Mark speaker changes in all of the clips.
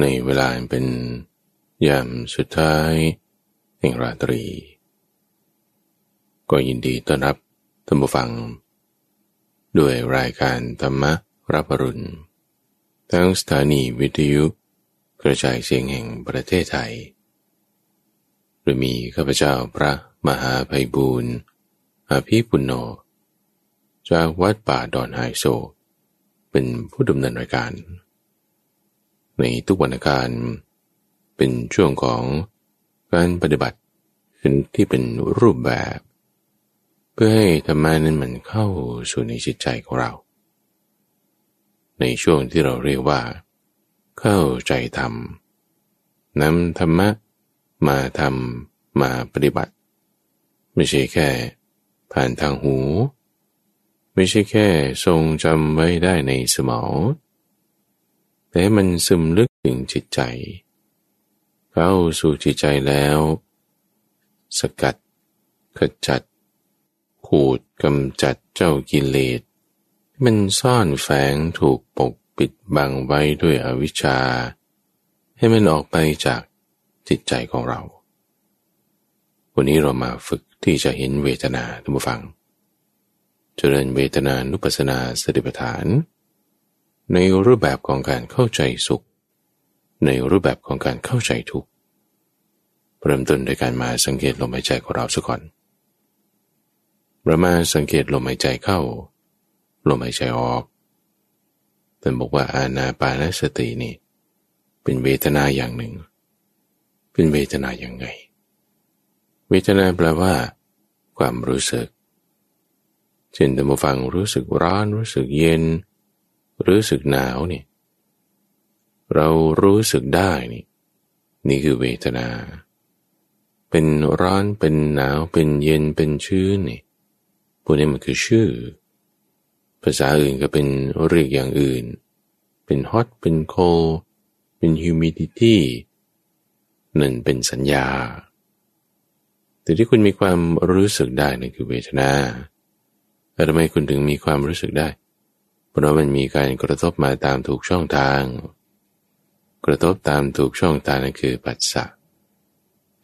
Speaker 1: ในเวลาเป็นยามสุดท้ายแห่งราตรี ก็ยินดีต้อนรับท่านผู้ฟัง ด้วยรายการธรรมรับรุณทั้งสถานีวิทยุกระจายเสียงแห่งประเทศไทย โดยมีข้าพเจ้าพระมหาภัยบูรณ์อาภีปุณโญจากวัดป่าดอนไฮโซ เป็นผู้ดำเนินรายการ ในทุกวันอาการเป็นช่วงของการปฏิบัติขึ้นที่เป็นรูปแบบ เพื่อให้ธรรมานั้นมันเข้าสู่ในจิตใจของเรา ในช่วงที่เราเรียกว่า เข้าใจธรรมนำธรรมะมาทำมาปฏิบัติ ไม่ใช่แค่ ผ่านทางหู ไม่ใช่แค่ทรงจำไว้ได้ในสมอง แต่มันซึมลึกถึงจิตใจ เข้าสู่จิตใจแล้ว สกัด ขจัด ขูดกำจัดเจ้ากิเลสมันซ่อนแฝงถูกปกปิดบังไว้ด้วยอวิชชา ให้มันออกไปจากจิตใจของเรา วันนี้เรามาฝึกที่จะเห็นเวทนาทุกฝัง เจริญเวทนานุปัสสนาสติปัฏฐาน ในรูปแบบของการเข้าใจสุข ในรูปแบบของการเข้าใจทุกข์เริ่มต้นโดยการมาสังเกตลมหายใจของเราสักก่อนเรามาสังเกตลมหายใจเข้า ลมหายใจออกท่านบอกว่าอาณาปานสตินี่เป็นเวทนาอย่างหนึ่ง เป็นเวทนาอย่างไง เวทนาแปลว่า ความรู้สึกเช่นต่มฟังรู้สึกร้อนรู้สึกเย็น รู้สึกหนาวนี่เรารู้สึกได้นี่นี่คือเวทนา เป็นร้อนเป็นหนาวเป็นเย็นเป็นชื้นนี่พวกนี้มันคือชื่อ ภาษาอื่นก็เป็นเรียกอย่างอื่น เป็นฮอตเป็นโคเป็นฮิวมิดิตี้นั่นเป็นสัญญา แต่ที่คุณมีความรู้สึกได้นั่นคือเวทนาแต่ทำไมคุณถึงมีความรู้สึกได้ เพราะมันมีการกระทบมาตามถูกช่องทาง กระทบตามถูกช่องทางนั่นคือปัสสะ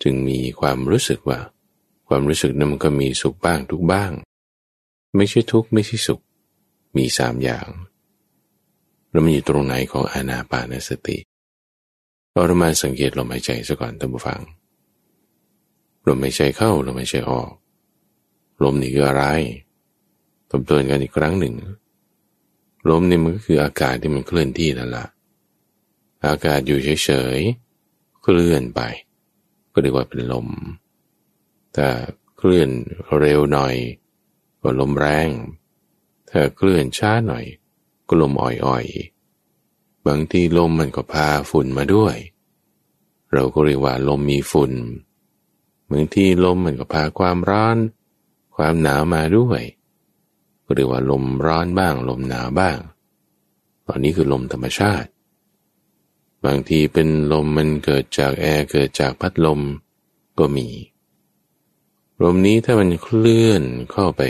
Speaker 1: จึงมีความรู้สึกว่า ความรู้สึกนั้นมันก็มีสุขบ้างทุกบ้าง ไม่ใช่ทุกไม่ใช่สุข มีสามอย่าง แล้วมันอยู่ตรงไหนของอานาปานสติเรามาสังเกตลมหายใจซะก่อนท่านผู้ฟังลมหายใจเข้าลมหายใจออก ลมนี่คืออะไรทบทวนกันอีกครั้งหนึ่ง ลมนี่มันก็คืออากาศที่มันเคลื่อนที่นั่นแหละอากาศอยู่เฉยๆเคลื่อนไป ก็เรียกว่าเป็นลมถ้าเคลื่อนเร็วหน่อย ก็ลมแรง ถ้าเคลื่อนช้าหน่อย ก็ลมอ่อยๆ บางทีลมมันก็พาฝุ่นมาด้วย เราก็เรียกว่าลมมีฝุ่นบางทีลมมันก็พาความร้อน ความหนาวมาด้วย ก็เรียกว่าลมร้อนบ้าง ลมหนาวบ้าง ตอนนี้คือลมธรรมชาติ บางทีเป็นลมมันเกิดจากแอร์เกิดจากพัดลมก็มี ลมนี้ถ้ามันเคลื่อนเข้าไป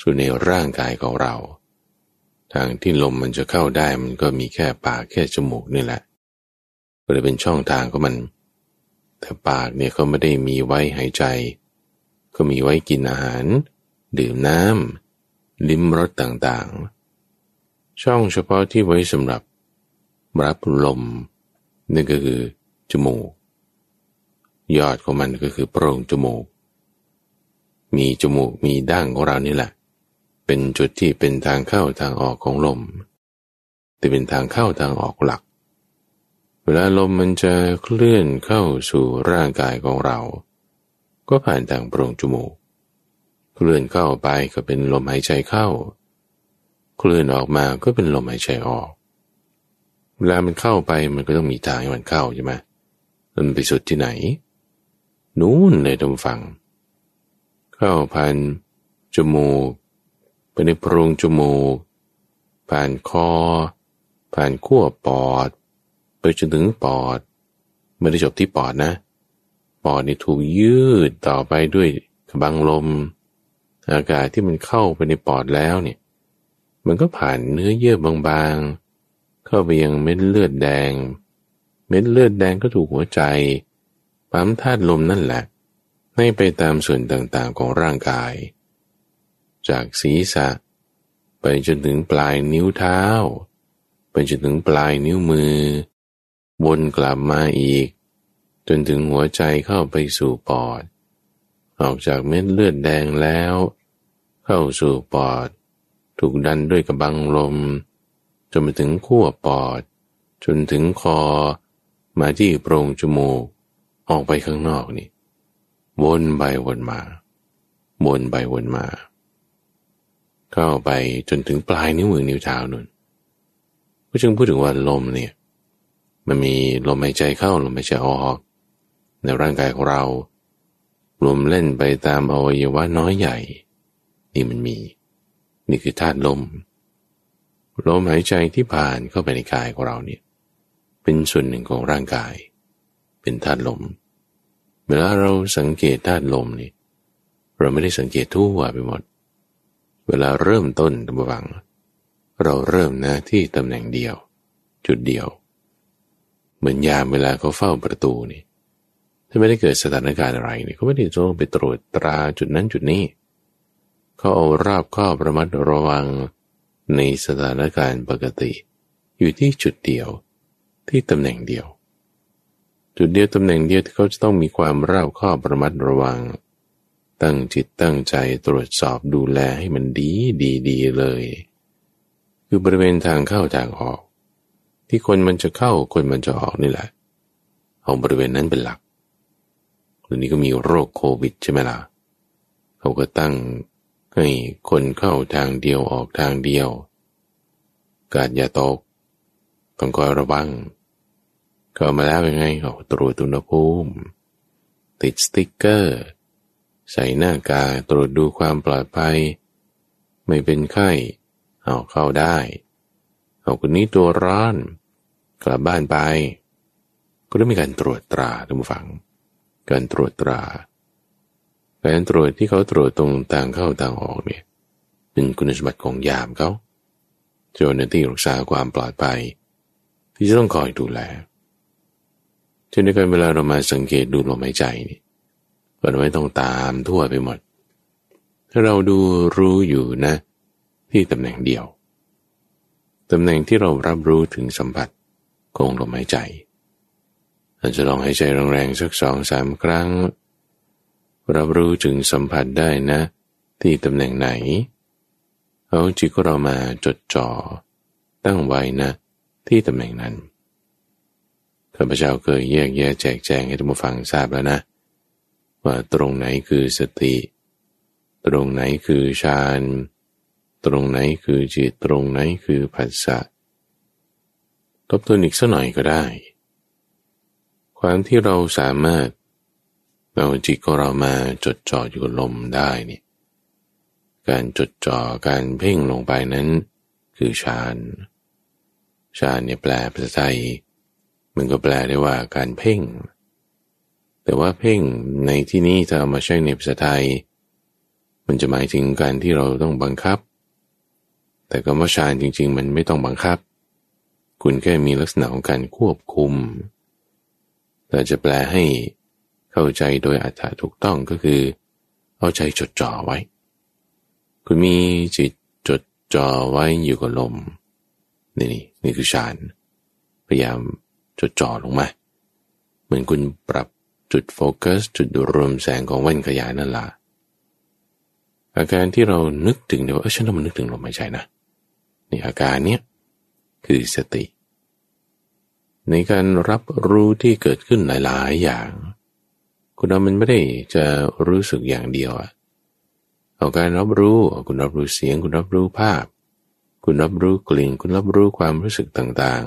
Speaker 1: สู่ในร่างกายของเรา ทางที่ลมมันจะเข้าได้มันก็มีแค่ปากแค่จมูกนี่แหละก็เลยเป็นช่องทางของมัน แต่ปากเนี่ยเขาไม่ได้มีไว้หายใจ ก็มีไว้กินอาหาร ดื่มน้ำ ลิ้มรสต่างๆ ช่องเฉพาะที่ไว้สำหรับรับลมนั่นก็คือจมูก ยอดของมันก็คือโพรงจมูก มีจมูกมีดั้งของเรานี่แหละ เป็นจุดที่เป็นทางเข้าทางออกของลม แต่เป็นทางเข้าทางออกหลัก เวลาลมมันจะเคลื่อนเข้าสู่ร่างกายของเรา ก็ผ่านทางโพรงจมูก เคลื่อนเข้าไปก็เป็นลมหายใจเข้า เคลื่อนออกมาก็เป็นลมหายใจออก เวลามันเข้าไปมันก็ต้องมีทางให้มันเข้าใช่ไหมมันไปสุดที่ไหน นู้นเลยท่านฟังเข้าผ่านจมูกไปในโพรงจมูก ผ่านคอ ผ่านขั้วปอด ไปจนถึงปอด ไม่ได้จบที่ปอดนะ ปอดนี่ถูกยืดต่อไปด้วยกระบังลม อากาศที่มันเข้าไปในปอดแล้วเนี่ย มันก็ผ่านเนื้อเยื่อบางๆ เข้าไปยังเม็ดเลือดแดง เม็ดเลือดแดงก็ถูกหัวใจ ปั๊มธาตุลมนั่นแหละ ให้ไปตามส่วนต่างๆของร่างกาย จากศีรษะ ไปจนถึงปลายนิ้วเท้า ไปจนถึงปลายนิ้วมือ วนกลับมาอีก จนถึงหัวใจเข้าไปสู่ปอด ออกจากเม็ดเลือดแดงแล้ว เข้าสู่ปอด ถูกดันด้วยกระบังลม จนไปถึงขั้วปอด จนถึงคอ มาที่โพรงจมูก ออกไปข้างนอกนี่ วนไปวนมา วนไปวนมา เข้าไปจนถึงปลายนิ้วมือนิ้วเท้านุ่นก็จึงพูดถึงว่าลมเนี่ยมันมีลมหายใจเข้าลมหายใจออก ในร่างกายของเรา ลมเล่นไปตามอวัยวะน้อยใหญ่ นี่มันมี นี่คือธาตุลม ลมหายใจที่ผ่านเข้าไปในกายของเราเนี่ย เป็นส่วนหนึ่งของร่างกาย เป็นธาตุลม เวลาเราสังเกตธาตุลมนี่เราไม่ได้สังเกตทั่วไปหมด เวลาเริ่มต้นตะบัง เราเริ่มนะที่ตำแหน่งเดียว จุดเดียว เหมือนยามเวลาเขาเฝ้าประตูนี่ ถ้าไม่ได้เกิดสถานการณ์อะไรเนี่เขาไม่ได้ต้องไปตรวจตราจุดนั้นจุดนี้เขาเอาราบข้อประมัดระวังในสถานการณ์ปกติ อยู่ที่จุดเดียวที่ตำแหน่งเดียว จุดเดียวตำแหน่งเดียวที่เขาจะต้องมีความราบข้อประมัดระวัง ตั้งจิตตั้งใจตรวจสอบดูแลให้มันดีดีดีเลย คือบริเวณทางเข้าทางออก ที่คนมันจะเข้าคนมันจะออกนี่แหละเอาบริเวณนั้นเป็นหลัก ตอนนี้ก็มีโรคโควิดใช่ไหมล่ะเขาก็ตั้งให้คนเข้าทางเดียวออกทางเดียว กาดอย่าตก ต้องคอยระวังเข้ามาแล้วยังไงเขาตรวจอุณหภูมิ ติดสติ๊กเกอร์ ใส่หน้ากากตรวจดูความปลอดภัย ไม่เป็นไข้เอาเข้าได้ เอาคนนี้ตัวร้อน กลับบ้านไป ก็ต้องมีการตรวจตราท่านผู้ฟัง การตรวจตรา การตรวจที่เขาตรวจตรงต่างเข้าต่างออกเนี่ยเป็นคุณสมบัติของยามเขาเจ้าหน้าที่รักษาความปลอดภัยที่จะต้องคอยดูแลเช่นเดียวกันเวลาเรามาสังเกตดูลมหายใจนี่เราไม่ต้องตามทั่วไปหมด ถ้าเราดูรู้อยู่นะ ที่ตำแหน่งเดียว ตำแหน่งที่เรารับรู้ถึงสัมผัสของลมหายใจ อาจจะลองหายใจแรงๆสักสองสามครั้ง รับรู้ถึงสัมผัสได้นะ ที่ตำแหน่งไหน เอาจิตของเรามาจดจ่อ ตั้งไว้นะ ที่ตำแหน่งนั้นข้าพเจ้าเคยแยกแยะแจกแจงให้ท่านผู้ฟังทราบแล้วนะ ว่าตรงไหนคือสติ ตรงไหนคือฌานตรงไหนคือจิตตรงไหนคือผัสสะทบทวนอีกสักหน่อยก็ได้ ความที่เราสามารถเอาจิตของเรามาจดจ่ออยู่กับลมได้เนี่ยการจดจ่อการเพ่งลงไปนั้น คือฌานฌานเนี่ยแปลภาษาไทยมันก็แปลได้ว่าการเพ่ง แต่ว่าเพ่งในที่นี้ถ้าเอามาใช้ในภาษาไทย มันจะหมายถึงการที่เราต้องบังคับ แต่คำว่าฌานจริง ๆ มันไม่ต้องบังคับ คุณแค่มีลักษณะของการควบคุม แต่จะแปลให้เข้าใจโดยอัตถะถูกต้องก็คือ เอาใจจดจ่อไว้ คุณมีจิตจดจ่อไว้อยู่กับลม นี่นี่นี่คือฌานพยายามจดจ่อลงมาเหมือนคุณปรับจุดโฟกัส จุดรวมแสงของแว่นขยายนั่นละอาการที่เรานึกถึงเดี๋ยวเออฉันต้องมานึกถึงลมหายใจนะนี่อาการเนี้ยคือสติ ในการรับรู้ที่เกิดขึ้นหลาย ๆ อย่าง คุณเรามันไม่ได้จะรู้สึกอย่างเดียวอะเอาการรับรู้คุณรับรู้เสียง คุณรับรู้ภาพ คุณรับรู้กลิ่น คุณรับรู้ความรู้สึกต่าง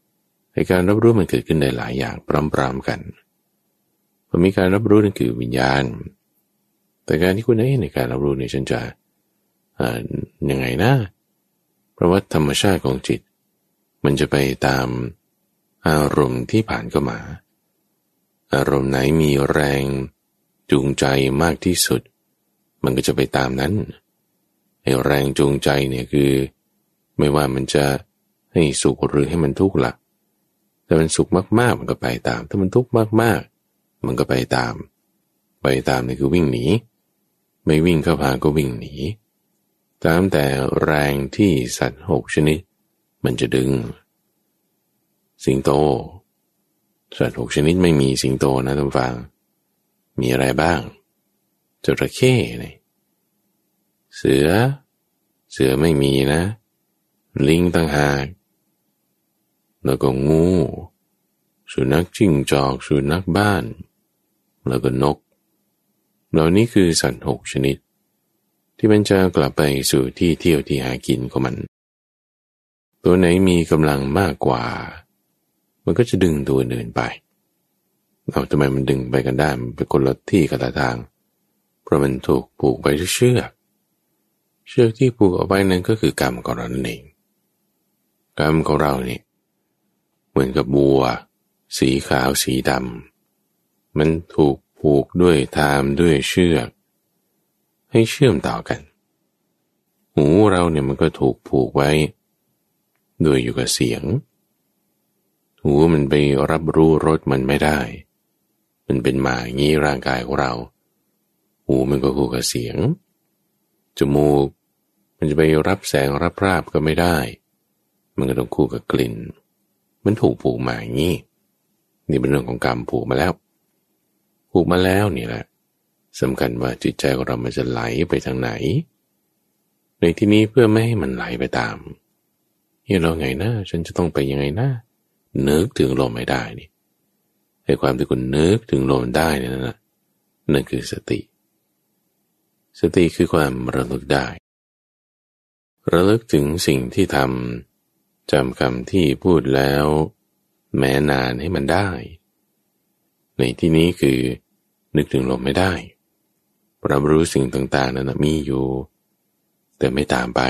Speaker 1: ๆในการรับรู้มันเกิดขึ้นได้หลายอย่างพร้อมๆกันพอมีการรับรู้นั่นคือวิญญาณ แต่การที่คุณได้ในการรับรู้เนี่ยฉันจะยังไงนะเพราะว่าธรรมชาติของจิต มันจะไปตาม อารมณ์ที่ผ่านเข้ามา อารมณ์ไหนมีแรง จูงใจมากที่สุด มันก็จะไปตามนั้นไอ้แรงจูงใจเนี่ยคือ ไม่ว่ามันจะให้สุขหรือให้มันทุกข์ละถ้ามันสุขมากๆมันก็ไปตาม ถ้ามันทุกข์มากๆ มันก็ไปตาม ไปตามนี่คือวิ่งหนี ไม่วิ่งเข้าพาก็วิ่งหนี ตามแต่แรงที่สัตว์หกชนิด มันจะดึง สิงโต สัตว์หกชนิดไม่มีสิงโตนะท่านฟัง มีอะไรบ้างจระเข้เนี่ยเสือ เสือไม่มีนะ ลิงต่างหาก แล้วก็งู สุนัขจิ้งจอก สุนัขบ้าน แล้วก็นก เหล่านี้คือสัตว์หกชนิด ที่มันจะกลับไปสู่ที่เที่ยวที่หากินของมัน ตัวไหนมีกำลังมากกว่า มันก็จะดึงตัวอื่นไปเอาทำไมมันดึงไปกันได้มันเป็นคนละที่กันละทาง เพราะมันถูกผูกไปด้วยเชือก เชือกที่ผูกเอาไว้นั้นก็คือกรรมของเราเองกรรมของเราเนี่ยเหมือนกับบัว สีขาวสีดำมันถูกผูกด้วยทามด้วยเชือก ให้เชื่อมต่อกัน หูเราเนี่ยมันก็ถูกผูกไว้ ด้วยอยู่กับเสียง หูมันไปรับรู้รสมันไม่ได้ มันเป็นมาอย่างนี้ร่างกายของเรา หูมันก็คู่กับเสียง จมูก มันจะไปรับแสงรับราบก็ไม่ได้ มันก็ต้องคู่กับกลิ่น มันถูกผูกมาอย่างนี้ นี่เป็นเรื่องของกรรมผูกมาแล้ว ผูกมาแล้วนี่แหละสำคัญว่าจิตใจของเรามันจะไหลไปทางไหน ในที่นี้เพื่อไม่ให้มันไหลไปตามเฮ้ยเราไงนะ ฉันจะต้องไปยังไงนะ นึกถึงลมไม่ได้นี่ไอ้ความที่คุณนึกถึงลมได้นี่นะนั่นคือสติ สติคือความระลึกได้ ระลึกถึงสิ่งที่ทำจำคำที่พูดแล้ว แม้นานให้มันได้ ในที่นี้คือนึกถึงลมไม่ได้รับรู้สิ่งต่างๆนั้นมีอยู่ แต่ไม่ตามไป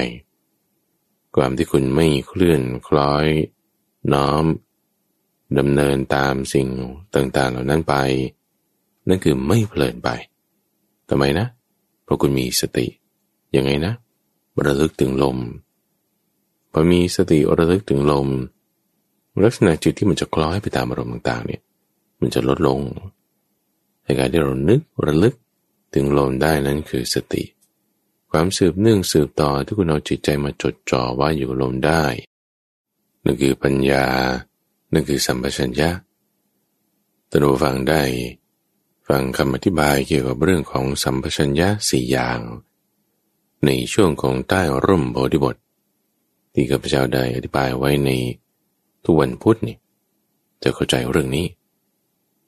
Speaker 1: ความที่คุณไม่เคลื่อนคล้อย น้อม ดำเนินตามสิ่งต่างๆเหล่านั้นไป นั่นคือไม่เพลินไปทำไมนะ เพราะคุณมีสติ ยังไงนะ ระลึกถึงลม พอมีสติระลึกถึงลม ลักษณะจิตที่มันจะคล้อยไปตามอารมณ์ต่างๆ เนี่ย มันจะลดลงในการที่เรานึกระลึกถึงลมได้นั้นคือสติ ความสืบเนื่องสืบต่อที่คุณเอาจิตใจมาจดจ่อว่าอยู่ลมได้นั่นคือปัญญา นั่นคือสัมปชัญญะตันฟังได้ฟังคำอธิบายเกี่ยวกับเรื่องของสัมปชัญญะสี่อย่าง ในช่วงของใต้ร่มโพธิบท ที่ข้าพเจ้าได้อธิบายไว้ในทุกวันพุธนี่จะเข้าใจเรื่องนี้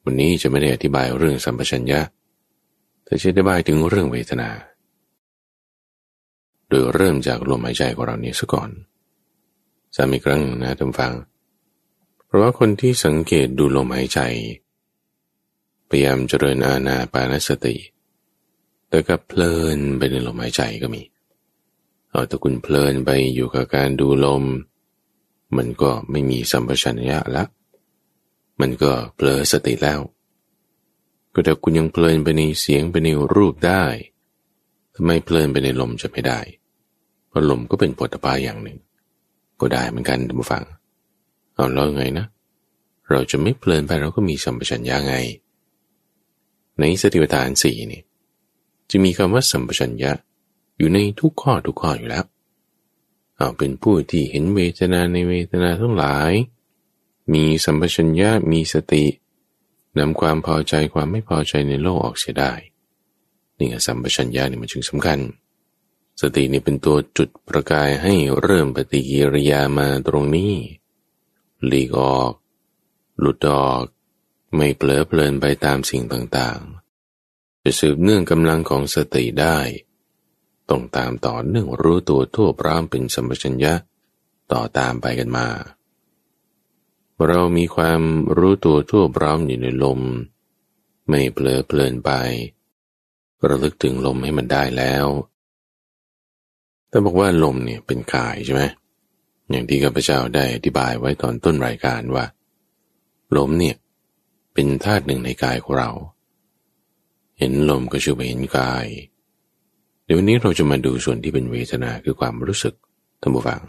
Speaker 1: วันนี้จะไม่ได้อธิบายเรื่องสัมปชัญญะ แต่จะอธิบายถึงเรื่องเวทนา โดยเริ่มจากลมหายใจของเราเนี่ยซะก่อนสามีครั้งนะท่านฟัง เพราะว่าคนที่สังเกตดูลมหายใจพยายามเจริญอาณาปานสติ แต่ก็เพลินไปในลมหายใจก็มี เอาถ้าคุณเพลินไปอยู่กับการดูลม มันก็ไม่มีสัมปชัญญะละ มันก็เผลอสติแล้ว ก็ถ้าคุณยังเพลินไปในเสียงไปในรูปได้ทำไมเพลินไปในลมจะไม่ได้ เพราะลมก็เป็นผลตภาอย่างหนึ่ง ก็ได้เหมือนกันท่านผู้ฟัง เอาแล้วไงนะ เราจะไม่เพลินไปเราก็มีสัมปชัญญะไง ในสติปัฏฐานสี่นี่จะมีคำว่าสัมปชัญญะอยู่ในทุกข้อทุกข้ออยู่แล้วเอาเป็นผู้ที่เห็นเวทนาในเวทนาทั้งหลาย มีสัมปชัญญะมีสตินำความพอใจความไม่พอใจในโลกออกเสียได้ นี่สัมปชัญญะนี่มันจึงสำคัญ สตินี่เป็นตัวจุดประกายให้เริ่มปฏิกิริยามาตรงนี้ หลีกออก หลุดออก ไม่เผลอเพลินไปตามสิ่งต่างๆ จะสืบเนื่องกำลังของสติได้ ต้องตามต่อเนื่องรู้ตัวทั่วพร้อมเป็นสมชัญญะต่อตามไปกันมา เรามีความรู้ตัวทั่วพร้อมอยู่ในลม ไม่เผลอเพลินไประลึกถึงลมให้มันได้แล้วแต่บอกว่าลมเนี่ยเป็นกายใช่ไหม อย่างที่ข้าพเจ้าได้อธิบายไว้ตอนต้นรายการว่า ลมเนี่ย เป็นธาตุหนึ่งในกายของเรา เห็นลมก็ชื่อว่าเห็นกาย เดี๋ยววันนี้เราจะมาดูส่วนที่เป็นเวทนาคือความรู้สึกท่านผู้ฟัง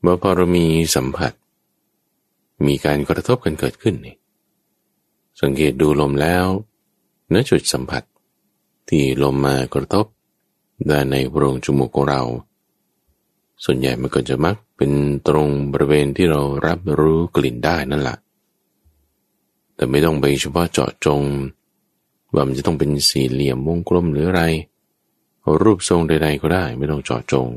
Speaker 1: เมื่อพอเรามีสัมผัส มีการกระทบกันเกิดขึ้นนี่สังเกตดูลมแล้วเนื้อจุดสัมผัส ที่ลมมากระทบด้านในโพรงจมูกของเรา ส่วนใหญ่มันก็จะมักเป็นตรงบริเวณที่เรารับรู้กลิ่นได้นั่นแหละ แต่ไม่ต้องไปเฉพาะเจาะจง ว่ามันจะต้องเป็นสี่เหลี่ยมวงกลมหรืออะไร รูปทรงใดๆก็ได้ ไม่ต้องเจาะจง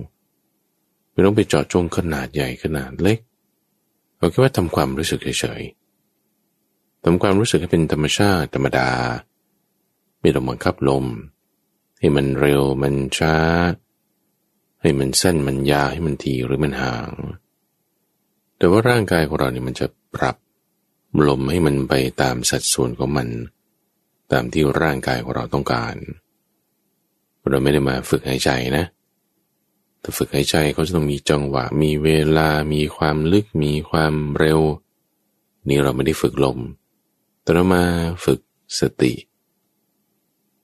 Speaker 1: ไม่ต้องไปเจาะจงขนาดใหญ่ขนาดเล็ก เราแค่ว่าทำความรู้สึกเฉยๆทำความรู้สึกให้เป็นธรรมชาติธรรมดา ไม่ต้องบังคับลม ให้มันเร็วมันช้า ให้มันสั้นมันยาวให้มันทีหรือมันห่าง แต่ว่าร่างกายของเราเนี่ยมันจะปรับลมให้มันไปตามสัดส่วนของมัน ตามที่ร่างกายของเราต้องการ เราไม่ได้มาฝึกหายใจนะแต่ฝึกหายใจเขาจะต้องมีจังหวะ มีเวลา มีความลึก มีความเร็ว นี่เราไม่ได้ฝึกลม แต่เรามาฝึกสติ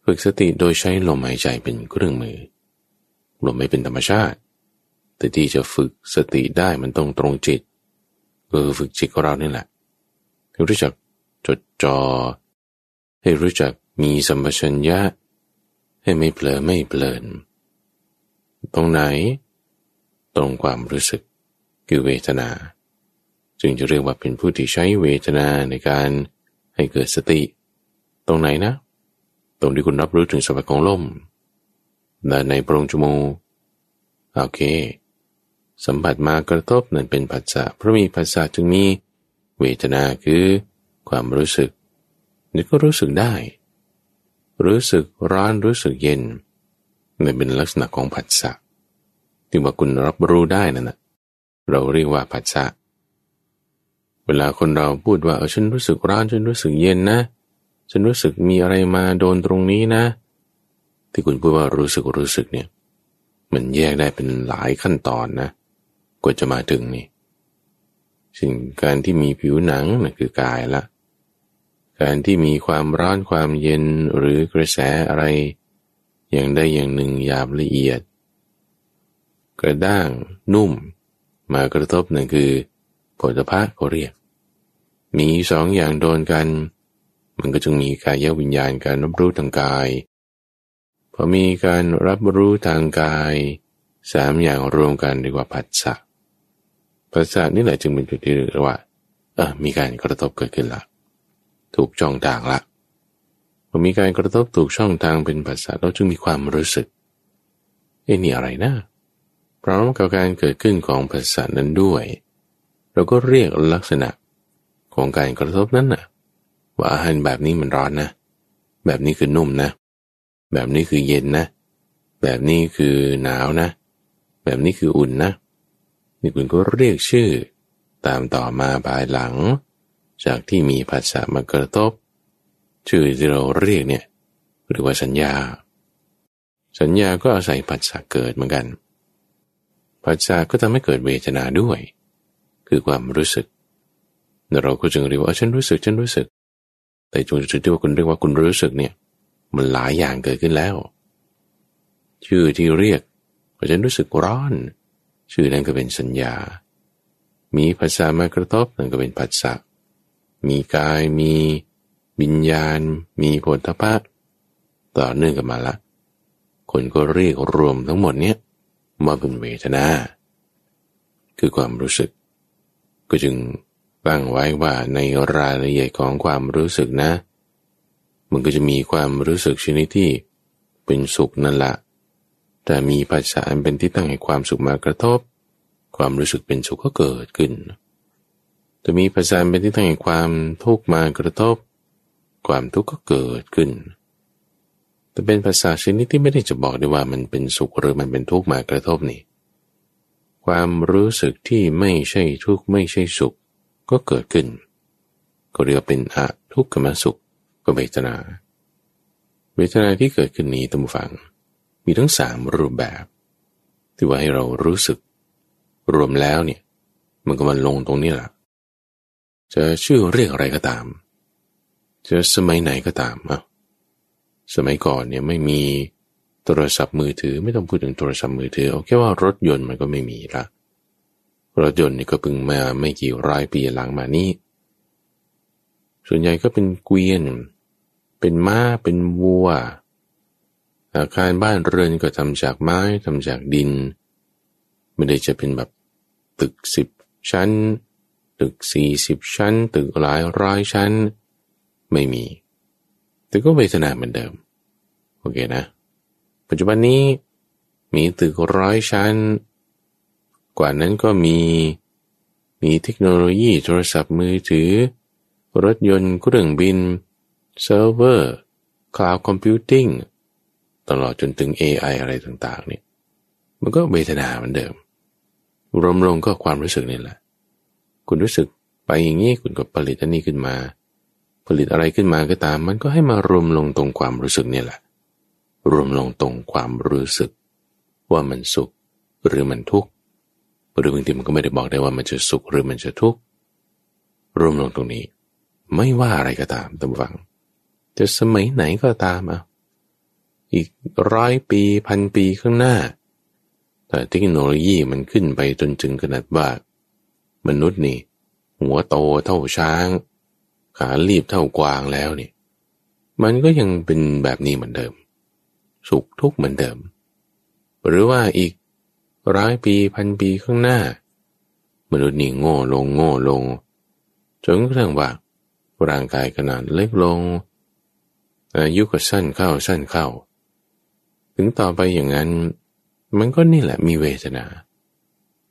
Speaker 1: ฝึกสติโดยใช้ลมหายใจเป็นเครื่องมือ ลมไม่เป็นธรรมชาติ แต่ที่จะฝึกสติได้มันต้องตรงจิตคือฝึกจิตของเรานี่แหละให้รู้จักจดจอ่อให้รู้จักมีสัมปชัญญะ ให้ไม่เผลอไม่เพลินตรงไหน ตรงความรู้สึกคือเวทนา จึงจะเรียกว่าเป็นผู้ที่ใช้เวทนาในการให้เกิดสติ ตรงไหนนะ ตรงที่คุณรับรู้ถึงสภาพของลม ด้านในโพรงจมูกโอเค สัมผัสมากระทบนั่นเป็นผัสสะเพราะมีผัสสะจึงมีเวทนาคือความรู้สึกนี่ก็รู้สึกได้ รู้สึกร้อนรู้สึกเย็นมันเป็นลักษณะของผัสสะที่ว่าคุณรับรู้ได้นั่นนะเราเรียกว่าผัสสะเวลาคนเราพูดว่าเออฉันรู้สึกร้อนฉันรู้สึกเย็นนะ ฉันรู้สึกมีอะไรมาโดนตรงนี้นะ ที่คุณพูดว่ารู้สึกรู้สึกเนี่ย มันแยกได้เป็นหลายขั้นตอนนะกว่าจะมาถึงนี่สิ่งการที่มีผิวหนังนั่นคือกายละ การที่มีความร้อนความเย็นหรือกระแสอะไร อย่างใดอย่างหนึ่งหยาบละเอียด กระด้างนุ่ม มากระทบนั่นคือโผฏฐะเขาเรียก มีสองอย่างโดนกัน มันก็จึงมีกายวิญญาณการรับรู้ทางกาย พอมีการรับรู้ทางกายสามอย่างรวมกันเรียกว่าผัสสะภาษานี่แหละจึงเป็นจุดที่เรียกว่าเออมีการกระทบเกิดขึ้นละถูกช่องทางละพอมีการกระทบถูกช่องทางเป็นภาษาเราจึงมีความรู้สึกเอ้นี่อะไรนะพร้อมกับการเกิดขึ้นของภาษานั้นด้วย เราก็เรียกลักษณะของการกระทบนั้นนะว่าอาหารแบบนี้มันร้อนนะ แบบนี้คือนุ่มนะ แบบนี้คือเย็นนะ แบบนี้คือหนาวนะ แบบนี้คืออุ่นนะ นี่คุณก็เรียกชื่อ ตามต่อมาภายหลัง จากที่มีภาษามากระทบ ชื่อที่เราเรียกเนี่ยหรือว่าสัญญา สัญญาก็อาศัยผัสสะเกิดเหมือนกันผัสสะก็ทำให้เกิดเวทนาด้วย คือความรู้สึก เราก็จึงเรียกว่าฉันรู้สึกฉันรู้สึก แต่จงจุดที่ว่าคุณเรียกว่าคุณรู้สึกเนี่ย มันหลายอย่างเกิดขึ้นแล้ว ชื่อที่เรียกว่าฉันรู้สึกร้อน ชื่อนั้นก็เป็นสัญญา มีภาษามากระทบนั่นก็เป็นผัสสะมีกายมีวิญญาณ มีผลทพะต่อเนื่องกันมาละ คนก็เรียกรวมทั้งหมดเนี้ยมาเป็นเวทนา คือความรู้สึก ก็จึงตั้งไว้ว่าในรายละเอียดของความรู้สึกนะ มันก็จะมีความรู้สึกชนิดที่เป็นสุขนั่นแหละแต่มีภาษาอันเป็นที่ตั้งให้ความสุขมากระทบ ความรู้สึกเป็นสุขก็เกิดขึ้น แต่มีภาษาเป็นที่ตั้งให้ความทุกข์มากระทบ ความทุกข์ก็เกิดขึ้น แต่เป็นภาษาชนิดที่ไม่ได้จะบอกได้ว่ามันเป็นสุขหรือมันเป็นทุกข์มากระทบนี่ ความรู้สึกที่ไม่ใช่ทุกข์ไม่ใช่สุขก็เกิดขึ้น ก็เรียกเป็นอะทุกขมสุข ก็เวทนา เวทนาที่เกิดขึ้นนี้ตั้ฟัง มีทั้งสามรูปแบบที่ว่าให้เรารู้สึก รวมแล้วเนี่ย มันก็มันลงตรงนี้แหละจะชื่อเรียกอะไรก็ตาม จะสมัยไหนก็ตามอะสมัยก่อนเนี่ยไม่มีโทรศัพท์มือถือไม่ต้องพูดถึงโทรศัพท์มือถือเอาแค่ว่ารถยนต์มันก็ไม่มีละรถยนต์นี่ก็เพิ่งมาไม่กี่ร้อยปีหลังมานี้ ส่วนใหญ่ก็เป็นเกวียน เป็นม้าเป็นวัว อาคารบ้านเรือนก็ทำจากไม้ทำจากดิน ไม่ได้จะเป็นแบบตึกสิบชั้น ตึกสี่สิบชั้น ตึกหลายร้อยชั้น ไม่มี แต่ก็เวทนาเหมือนเดิม โอเคนะ ปัจจุบันนี้มีตึกร้อยชั้น กว่านั้นก็มี มีเทคโนโลยีโทรศัพท์มือถือ รถยนต์เครื่องบินเซิร์ฟเวอร์ cloud computingตลอดจนถึง AI อะไรต่างๆเนี่ยมันก็เวทนาเหมือนเดิม รวมลงก็ความรู้สึกนี่แหละ คุณรู้สึกไปอย่างนี้คุณก็ผลิตอันนี้ขึ้นมา ผลิตอะไรขึ้นมาก็ตาม มันก็ให้มารวมลงตรงความรู้สึกนี่แหละ รวมลงตรงความรู้สึก ว่ามันสุขหรือมันทุกข์หรือบางทีมันก็ไม่ได้บอกได้ว่ามันจะสุขหรือมันจะทุกข์รวมลงตรงนี้ ไม่ว่าอะไรก็ตามตามฟัง จะสมัยไหนก็ตามอะอีกร้อยปีพันปีข้างหน้า แต่เทคโนโลยีมันขึ้นไปจนถึงขนาดว่ามนุษย์นี่ หัวโตเท่าช้าง ขาลีบเท่ากวางแล้วนี่มันก็ยังเป็นแบบนี้เหมือนเดิม สุขทุกข์เหมือนเดิม หรือว่าอีกร้อยปีพันปีข้างหน้า มนุษย์นี่โง่ลงโง่ลงจนกระทั่งว่าร่างกายขนาดเล็กลง อายุก็สั้นเข้าสั้นเข้า ถึงต่อไปอย่างนั้น มันก็นี่แหละมีเวทนา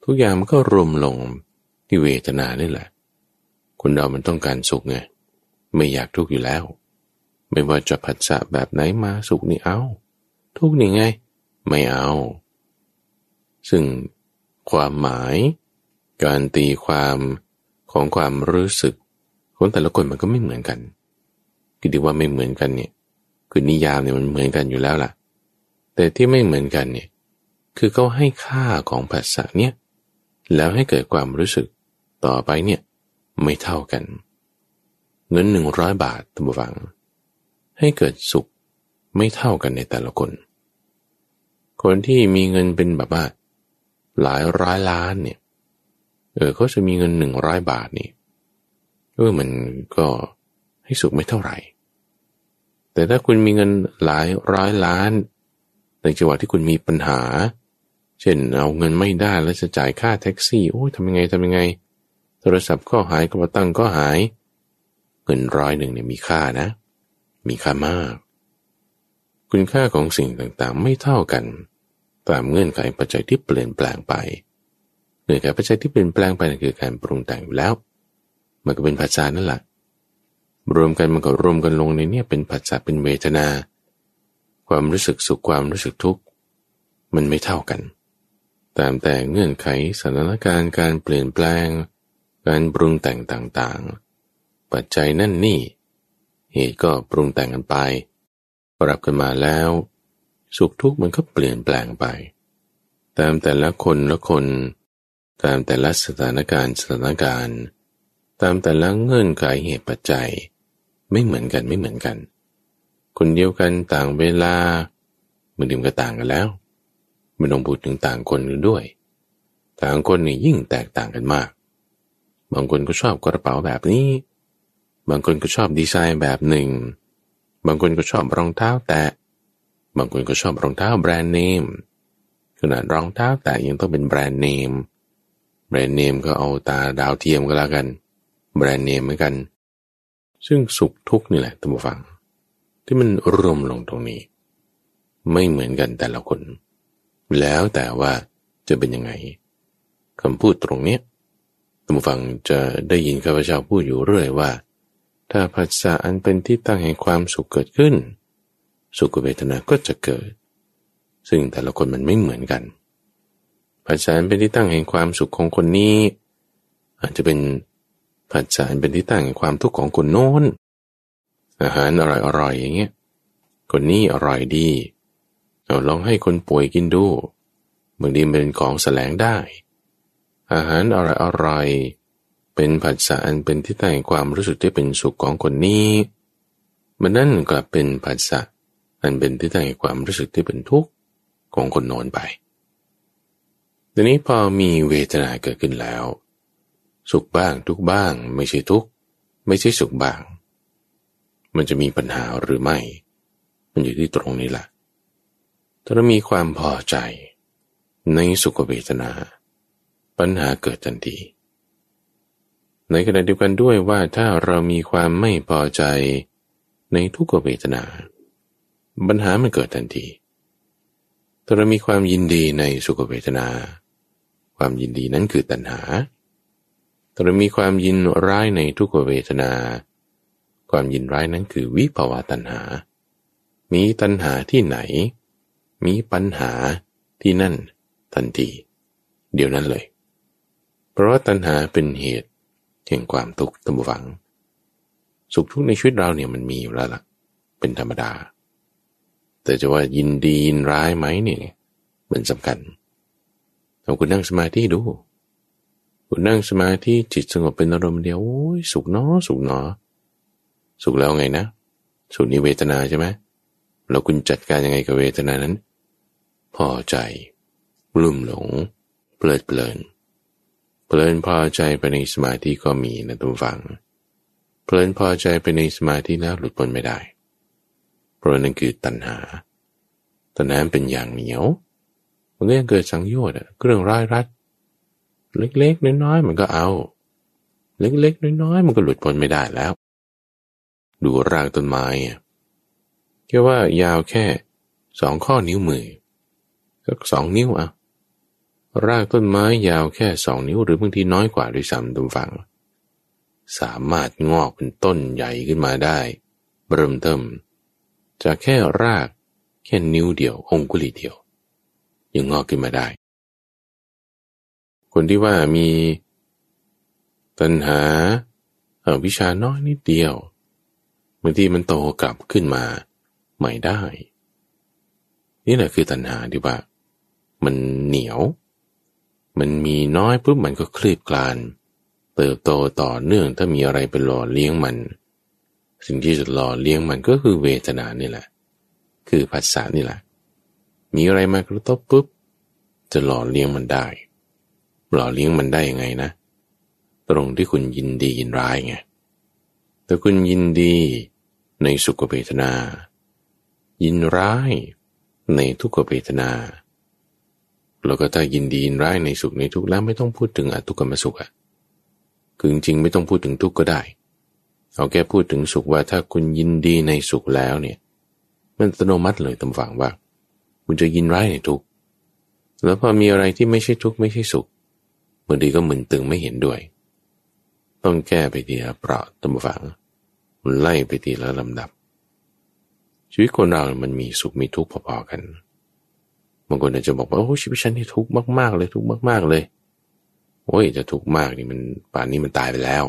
Speaker 1: ทุกอย่างมันก็รวมลงที่เวทนานี่แหละ คนเรามันต้องการสุขไงไม่อยากทุกข์อยู่แล้ว ไม่ว่าจะผัสสะแบบไหนมาสุขนี่เอา ทุกนี่ไง ไม่เอา ซึ่งความหมายการตีความของความรู้สึกของแต่ละคนมันก็ไม่เหมือนกัน คิดว่าไม่เหมือนกันเนี่ย คือนิยามเนี่ยมันเหมือนกันอยู่แล้วล่ะ แต่ที่ไม่เหมือนกันเนี่ย คือเขาให้ค่าของภาษาเนี่ย แล้วให้เกิดความรู้สึกต่อไปเนี่ย ไม่เท่ากัน เงินหนึ่งร้อยบาทตัมบัง ให้เกิดสุขไม่เท่ากันในแต่ละคน คนที่มีเงินเป็นแบบว่าหลายร้อยล้านเนี่ย เออเขาจะมีเงินหนึ่งร้อยบาทนี่เออมันก็ให้สุขไม่เท่าไหร่ แต่ถ้าคุณมีเงินหลายร้อยล้าน ในจังหวะที่คุณมีปัญหา เช่นเอาเงินไม่ได้แล้วจะจ่ายค่าแท็กซี่โอ้ยทำยังไงทำยังไง โทรศัพท์ก็หายกระเป๋าตังก็หาย เงินร้อยหนึ่งเนี่ยมีค่านะ มีค่ามาก คุณค่าของสิ่งต่างๆ ไม่เท่ากัน ตามเงื่อนไขปัจจัยที่เปลี่ยนแปลงไปเงื่อนไขปัจจัยที่เปลี่ยนแปลงไปนั่นคือการปรุงแต่งอยู่แล้ว มันก็เป็นภาษานั่นแหละ รวมกันมันก็รวมกันลงในเนี้เป็นภาษาเป็นเวทนา ความรู้สึกสุขความรู้สึกทุกข์มันไม่เท่ากัน ตามแต่เงื่อนไขสถานการณ์การเปลี่ยนแปลง การปรุงแต่งต่างๆ ปัจจัยนั่นนี่ เหตุก็ปรุงแต่งกันไป ปรับกันมาแล้ว สุขทุกข์มันก็เปลี่ยนแปลงไป ตามแต่ละคนละคน ตามแต่ละสถานการณ์สถานการณ์ ตามแต่ละเงื่อนไขเหตุปัจจัย ไม่เหมือนกันไม่เหมือนกัน คนเดียวกันต่างเวลาเหมือนเดื่มก็ต่างกันแล้วไม่ต้องพูดถึงต่างคนด้วย ต่างคนนี่ยิ่งแตกต่างกันมาก บางคนก็ชอบกระเป๋าแบบนี้ บางคนก็ชอบดีไซน์แบบหนึ่ง บางคนก็ชอบรองเท้าแตะ บางคนก็ชอบรองเท้าแบรนด์เนม ขนาดรองเท้าแตะยังต้องเป็นแบรนด์เนม แบรนด์เนมก็เอาตาดาวเทียมก็แล้วกัน แบรนด์เนมเหมือนกัน ซึ่งสุขทุกข์นี่แหละท่านผู้ฟัง ที่มันรวมลงตรงนี้ ไม่เหมือนกันแต่ละคน แล้วแต่ว่าจะเป็นยังไงคำพูดตรงเนี้ยท่านผู้ฟังจะได้ยินข้าพเจ้าพูดอยู่เรื่อยว่า ถ้าผัสสะอันเป็นที่ตั้งแห่งความสุขเกิดขึ้น สุขเวทนาก็จะเกิด ซึ่งแต่ละคนมันไม่เหมือนกันผัสสะอันเป็นที่ตั้งแห่งความสุขของคนนี้ อาจจะเป็น ผัสสะอันเป็นที่ตั้งแห่งความทุกข์ของคนโน้น อาหารอร่อยๆอย่างเงี้ย คนนี้อร่อยดี เอาลองให้คนป่วยกินดูบางทีเป็นของแสลงได้ อาหารอร่อยๆเป็นผัสสะอันเป็นที่ตั้งความรู้สึกที่เป็นสุขของคนนี้มันนั่นกลับเป็นผัสสะอันเป็นที่ตั้งความรู้สึกที่เป็นทุกข์ของคนโน้นไปทีนี้พอมีเวทนาเกิดขึ้นแล้ว สุขบ้างทุกบ้าง ไม่ใช่ทุกไม่ใช่สุขบ้าง มันจะมีปัญหาหรือไม่ มันอยู่ที่ตรงนี้แหละถ้าเรามีความพอใจในสุขเวทนา ปัญหาเกิดทันทีในขณะเดียวกันด้วยว่าถ้าเรามีความไม่พอใจในทุกเวทนา ปัญหามันเกิดทันทีถ้าเรามีความยินดีในสุขเวทนา ความยินดีนั้นคือตัณหา ถ้าเรามีความยินร้ายในทุกเวทนา ความยินร้ายนั้นคือวิภาวะตัณหา มีตัณหาที่ไหน มีปัญหาที่นั่นทันที เดี๋ยวนั้นเลย เพราะว่าตัณหาเป็นเหตุแห่งความทุกข์ตมฝัง สุขทุกข์ในชีวิตเราเนี่ยมันมีอยู่แล้วล่ะ เป็นธรรมดา แต่จะว่ายินดียินร้ายไหมเนี่ยมันสำคัญลองคุณนั่งสมาธิดู คุณนั่งสมาธิจิตสงบเป็นอารมณ์เดียวโอ้ยสุขเนาะสุขเนาะสุขแล้วไงนะ สุขนี้เวทนาใช่ไหมเราคุณจัดการยังไงกับเวทนานั้น พอใจลุ่มหลง เพลิดเพลิน เพลินพอใจไปในสมาธิก็มีนะทุกฝัง เพลินพอใจไปในสมาธิแล้วหลุดพ้นไม่ได้ เพราะนั่นคือตัณหา ตัณหาเป็นอย่างเหนียว มันก็ยังเกิดสังโยชน์เครื่องร้ายรัด เล็กๆน้อยๆมันก็เอา เล็กๆน้อยๆมันก็หลุดพ้นไม่ได้แล้ว ดูรากต้นไม้แค่ว่ายาวแค่สองข้อนิ้วมือสักสองนิ้วอะรากต้นไม้ยาวแค่สองนิ้วหรือบางทีน้อยกว่าด้วยซ้ำตุฟัง สามารถงอกเป็นต้นใหญ่ขึ้นมาได้ เริ่มเติมจากแค่รากแค่นิ้วเดียวองคุลีเดียว ยังงอกขึ้นมาได้ คนที่ว่ามีตัณหาอาวิชาน้อยนิดเดียวบางทีมันโตกลับขึ้นมาใหม่ได้ นี่แหละคือตัณหาที่ว่า มันเหนียว มันมีน้อยปุ๊บมันก็คลีบกลาน เติบโตต่อเนื่องถ้ามีอะไรเป็นหล่อเลี้ยงมัน สิ่งที่จะหล่อเลี้ยงมันก็คือเวทนานี่แหละ คือภาษานี่แหละ มีอะไรมากระทบปุ๊บจะหล่อเลี้ยงมันได้ หล่อเลี้ยงมันได้ยังไงนะ ตรงที่คุณยินดียินร้ายไงแต่คุณยินดีในสุขเวทนา ยินร้ายในทุกขเวทนา แล้วก็ถ้ายินดียินร้ายในสุขในทุกข์แล้วไม่ต้องพูดถึงอทุกขมสุขอะคือจริงไม่ต้องพูดถึงทุกข์ก็ได้ เอาแค่พูดถึงสุขว่าถ้าคุณยินดีในสุขแล้วเนี่ย มันอัตโนมัติเลยตำฝังว่า คุณจะยินร้ายในทุกข์แล้วพอมีอะไรที่ไม่ใช่ทุกข์ไม่ใช่สุข บางทีก็มึนตึงไม่เห็นด้วย ต้องแก้ไปทีละเปราะตำฝังมันไล่ไปทีละลำดับ ชีวิตคนเรา มันมีสุขมีทุกข์พอๆกัน บางคนอาจจะบอกว่าโอ้ชีวิตฉันนี่ทุกข์มากๆเลยทุกข์มากๆเลย โอ้ยจะทุกข์มากนี่มันป่านนี้มันตายไปแล้ว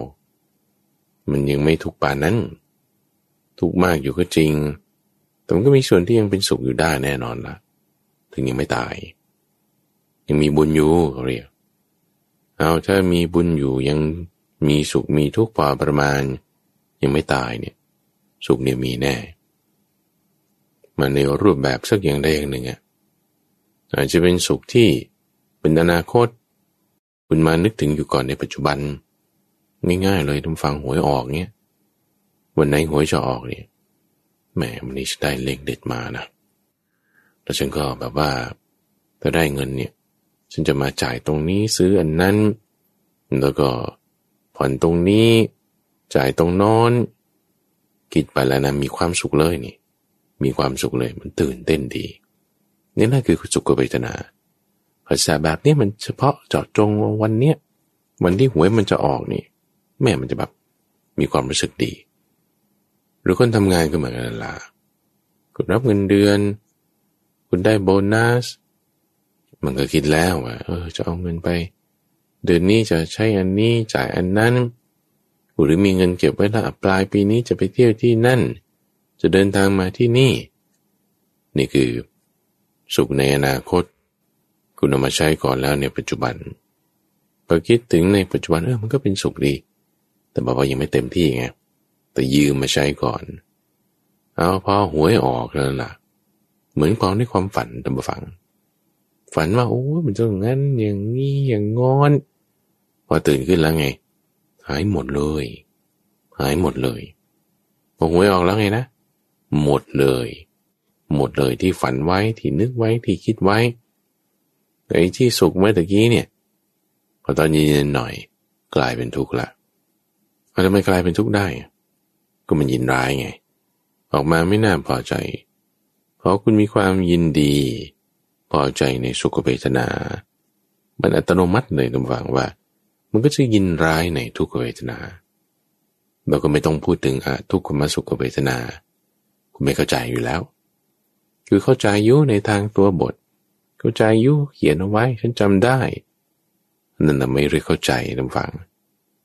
Speaker 1: มันยังไม่ทุกข์ป่านนั้น ทุกข์มากอยู่ก็จริง แต่มันก็มีส่วนที่ยังเป็นสุขอยู่ได้แน่นอนละถึงยังไม่ตาย ยังมีบุญอยู่เขาเรียก เอาถ้ามีบุญอยู่ยังมีสุขมีทุกข์พอประมาณ ยังไม่ตายเนี่ย สุขเนี่ยมีแน่ มาในรูปแบบสักอย่างใดอย่างหนึ่งอะอาจจะเป็นสุขที่เป็นอนาคต คุณมานึกถึงอยู่ก่อนในปัจจุบัน ง่ายๆเลยทุกฟังหวยออกเนี้ยวันไหนหวยจะออกเนี่ยแหมวันนี้ฉันได้เลขเด็ดมานะแล้วฉันก็แบบว่าถ้าได้เงินเนี่ย ฉันจะมาจ่ายตรงนี้ซื้ออันนั้น แล้วก็ผ่อนตรงนี้ จ่ายตรงนอนคิดไปแล้วนะมีความสุขเลยนี่ มีความสุขเลยมันตื่นเต้นดี นี่นั่นคือสุขเวทนาภาษาแบบนี้มันเฉพาะเจาะจงวันเนี้ยวันที่หวยมันจะออกนี่ แม่มันจะแบบมีความรู้สึกดี หรือคนทำงานก็เหมือนกันล่ะคุณรับเงินเดือน คุณได้โบนัส มันก็คิดแล้วว่าเออ จะเอาเงินไป เดือนนี้จะใช้อันนี้จ่ายอันนั้น หรือมีเงินเก็บไว้ละปลายปีนี้จะไปเที่ยวที่นั่น จะเดินทางมาที่นี่ นี่คือ สุขในอนาคต คุณเอามาใช้ก่อนแล้วในปัจจุบันพอคิดถึงในปัจจุบันเออมันก็เป็นสุขดี แต่บอกว่ายังไม่เต็มที่ไงแต่ยืมมาใช้ก่อน เอาพอหวยออกแล้วล่ะ เหมือนความในความฝันตำบฟัง ฝันว่าโอ้มันต้องงั้นอย่างนี้อย่างงอน พอตื่นขึ้นแล้วไง หายหมดเลย หายหมดเลยพอหวยออกแล้วไงนะ หมดเลย หมดเลยที่ฝันไว้ที่นึกไว้ที่คิดไว้ไอ้ที่สุขเมื่อตะกี้เนี่ยพอตอนเย็นๆหน่อย กลายเป็นทุกข์ละอาจจะไม่กลายเป็นทุกข์ได้ ก็มันยินร้ายไง ออกมาไม่น่าพอใจ เพราะคุณมีความยินดี พอใจในสุขเวทนา มันอัตโนมัติเลยทุกฝังว่า มันก็จะยินร้ายในทุกเวทนา เราก็ไม่ต้องพูดถึงอะทุกขมสุขเวทนา คุณไม่เข้าใจอยู่แล้ว คือเข้าใจยุในทางตัวบท เข้าใจยุเขียนเอาไว้ฉันจำได้นั่นน่ะไม่เรียกเข้าใจทุกฝัง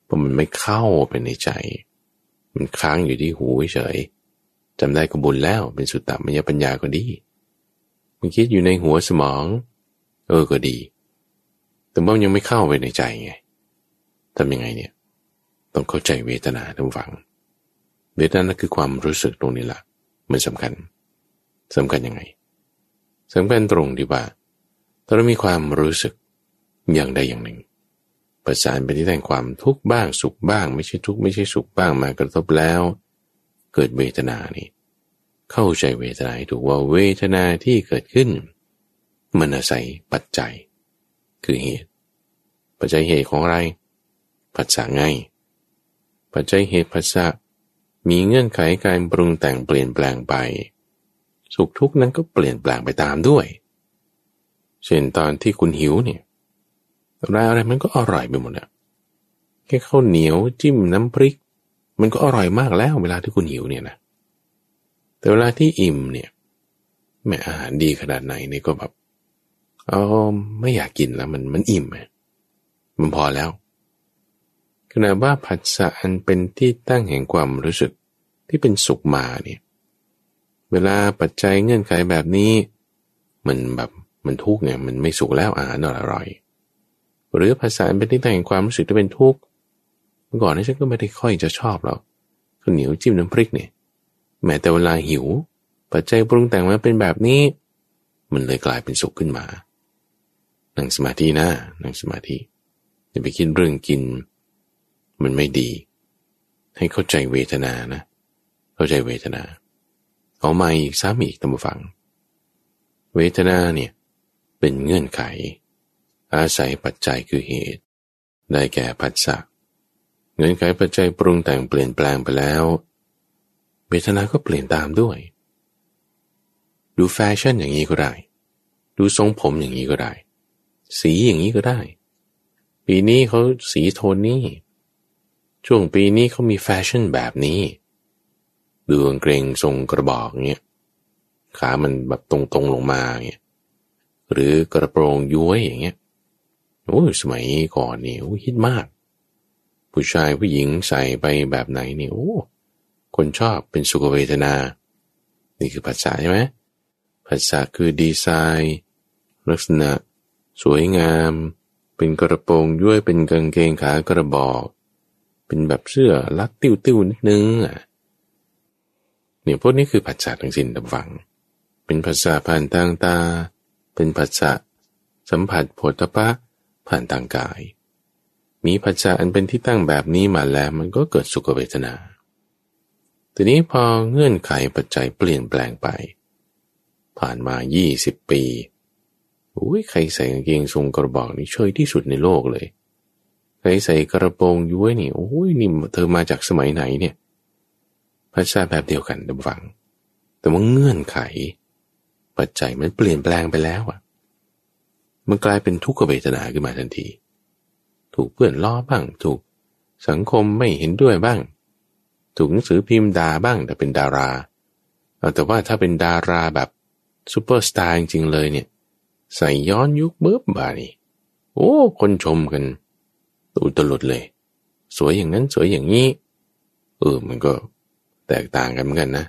Speaker 1: เพราะมันไม่เข้าไปในใจ มันค้างอยู่ที่หูเฉยจำได้ก็บุญแล้วเป็นสุตตมยปัญญาก็ดี มันคิดอยู่ในหัวสมอง เออก็ดี แต่ว่ายังไม่เข้าไปในใจไงทำยังไงเนี่ย ต้องเข้าใจเวทนาทุกฝัง เวทนาคือความรู้สึกตรงนี้แหละมันสำคัญสำคัญยังไงสำคัญตรงที่ว่าถ้าเรามีความรู้สึกอย่างใดอย่างหนึ่ง ประสานไปที่แทนความทุกข์บ้างสุขบ้าง ไม่ใช่ทุกข์ไม่ใช่สุขบ้างมากระทบแล้ว เกิดเวทนานี่ เข้าใจเวทนาถูกว่าเวทนาที่เกิดขึ้น มันอาศัยปัจจัย คือเหตุ ปัจจัยเหตุของอะไรผัสสะไง ปัจจัยเหตุผัสสะมีเงื่อนไขการปรุงแต่งเปลี่ยนแปลงไป สุขทุกข์นั้นก็เปลี่ยนแปลงไปตามด้วย เช่นตอนที่คุณหิวเนี่ยอะไรอะไรมันก็อร่อยไปหมดอะแค่ข้าวเหนียวจิ้มน้ำพริก มันก็อร่อยมากแล้วเวลาที่คุณหิวเนี่ยนะ แต่เวลาที่อิ่มเนี่ยแม่อาหารดีขนาดไหนเนี่ยก็แบบเออไม่อยากกินแล้วมันมันอิ่มมันพอแล้วขณะว่าผัสสะอันเป็นที่ตั้งแห่งความรู้สึกที่เป็นสุขมาเนี่ยเวลาปัจจัยเงื่อนไขแบบนี้ มันแบบมันทุกข์ไงมันไม่สุขแล้วอาหารอร่อย หรือภาษาเป็นที่ตั้งแห่งความรู้สึกที่เป็นทุกข์เมื่อก่อนนี้ฉันก็ไม่ได้ค่อยจะชอบหรอกข้าวเหนียวจิ้มน้ำพริกเนี่ย แม้แต่เวลาหิว ปัจจัยปรุงแต่งมาเป็นแบบนี้ มันเลยกลายเป็นสุขขึ้นมา นั่งสมาธินะ นั่งสมาธิอย่าไปคิดเรื่องกิน มันไม่ดี ให้เข้าใจเวทนานะ เข้าใจเวทนา เอามาอีกซ้ำอีกตามฟัง เวทนาเนี่ยเป็นเงื่อนไข อาศัยปัจจัยคือเหตุ ได้แก่ผัสสะเงื่อนไขปัจจัยปรุงแต่งเปลี่ยนแปลงไปแล้ว เวทนาก็เปลี่ยนตามด้วย ดูแฟชั่นอย่างนี้ก็ได้ ดูทรงผมอย่างนี้ก็ได้ สีอย่างนี้ก็ได้ ปีนี้เขาสีโทนนี้ ช่วงปีนี้เขามีแฟชั่นแบบนี้ ดูกางเกรงทรงกระบอกเงี้ย ขามันแบบตรงๆลงมาเงี้ย หรือกระโปรงย้วยอย่างเงี้ย โอ้สมัยก่อนนี่ฮิตมาก ผู้ชายผู้หญิงใส่ไปแบบไหนนี่โอ้ คนชอบเป็นสุขเวทนา นี่คือภาษาใช่ไหมภาษาคือดีไซน์ ลักษณะ สวยงาม เป็นกระโปรงย้วยเป็นกางเกงขากระบอก เป็นแบบเสื้อลัดติ้วติ้วนิดนึงอะเนี่ยพวกนี้คือผัสสะทั้งสิ้นดับฝัง เป็นภาษาผ่านทางตา เป็นภาษาสัมผัสโผลตภะผ่านทางกาย มีภาษาอันเป็นที่ตั้งแบบนี้มาแล้วมันก็เกิดสุขเวทนา ทีนี้พอเงื่อนไขปัจจัยเปลี่ยนแปลงไป ผ่านมา 20 ปีอุ้ยใครใส่กางเกงทรงกระบอกนี่เชยที่สุดในโลกเลย ใครใส่กระโปรงย้วยนี่โอ้ยนี่เธอมาจากสมัยไหนเนี่ยภาษาแบบเดียวกันดับฟัง แต่ว่าเงื่อนไข ปัจจัยมันเปลี่ยนแปลงไปแล้วอะมันกลายเป็นทุกขเวทนาขึ้นมาทันที ถูกเพื่อนล้อบ้าง ถูกสังคมไม่เห็นด้วยบ้าง ถูกหนังสือพิมพ์ด่าบ้างแต่เป็นดาราแต่ว่าถ้าเป็นดาราแบบซูเปอร์สตาร์จริงๆเลยเนี่ย ใส่ย้อนยุคเบิบบานี่โอ้คนชมกันอุตลุดเลย สวยอย่างนั้นสวยอย่างนี้ เออมันก็แตกต่างกันเหมือนกันนะ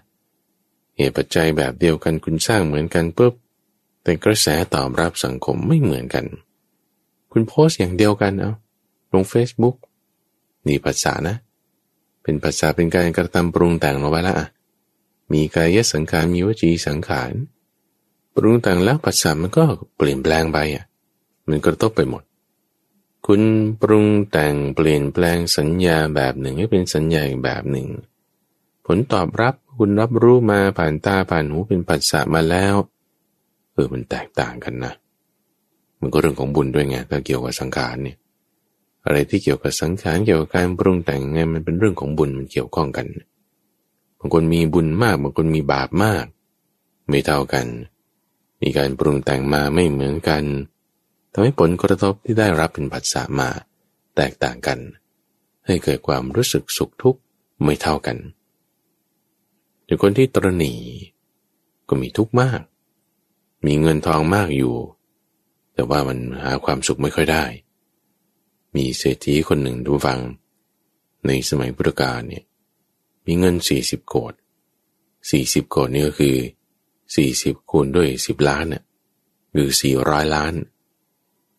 Speaker 1: เหตุปัจจัยแบบเดียวกันคุณสร้างเหมือนกันปุ๊บแต่กระแสตอบรับสังคมไม่เหมือนกัน คุณโพสต์อย่างเดียวกันเอาลง Facebook นี่ภาษานะ เป็นภาษาเป็นการกระทำปรุงแต่งลงไปละมีกายสังขารมีวจีสังขารปรุงแต่งแล้วปัสสามันก็เปลี่ยนแปลงไปอะมันกระทบไปหมด คุณปรุงแต่งเปลี่ยนแปลงสัญญาแบบหนึ่งให้เป็นสัญญาอีกแบบหนึ่ง ผลตอบรับคุณรับรู้มาผ่านตาผ่านหูเป็นปัสสาวะมาแล้วเออมันแตกต่างกันนะ มันก็เรื่องของบุญด้วยไงถ้าเกี่ยวกับสังขารเนี่ย อะไรที่เกี่ยวกับสังขารเกี่ยวกับการปรุงแต่งไงมันเป็นเรื่องของบุญมันเกี่ยวข้องกันบางคนมีบุญมากบางคนมีบาปมาก ไม่เท่ากัน มีการปรุงแต่งมาไม่เหมือนกันทำให้ผลกระทบที่ได้รับเป็นผัสสะมา แตกต่างกัน ให้เกิดความรู้สึกสุขทุกข์ไม่เท่ากันหรือคนที่ตรณีก็มีทุกข์มาก มีเงินทองมากอยู่ แต่ว่ามันหาความสุขไม่ค่อยได้ มีเศรษฐีคนหนึ่งดูฟัง ในสมัยพุทธกาลเนี่ยมีเงินสี่สิบโกดสี่สิบโกดนี่ก็คือสี่สิบคูณด้วยสิบล้านเนี่ยคือสี่ร้อยล้าน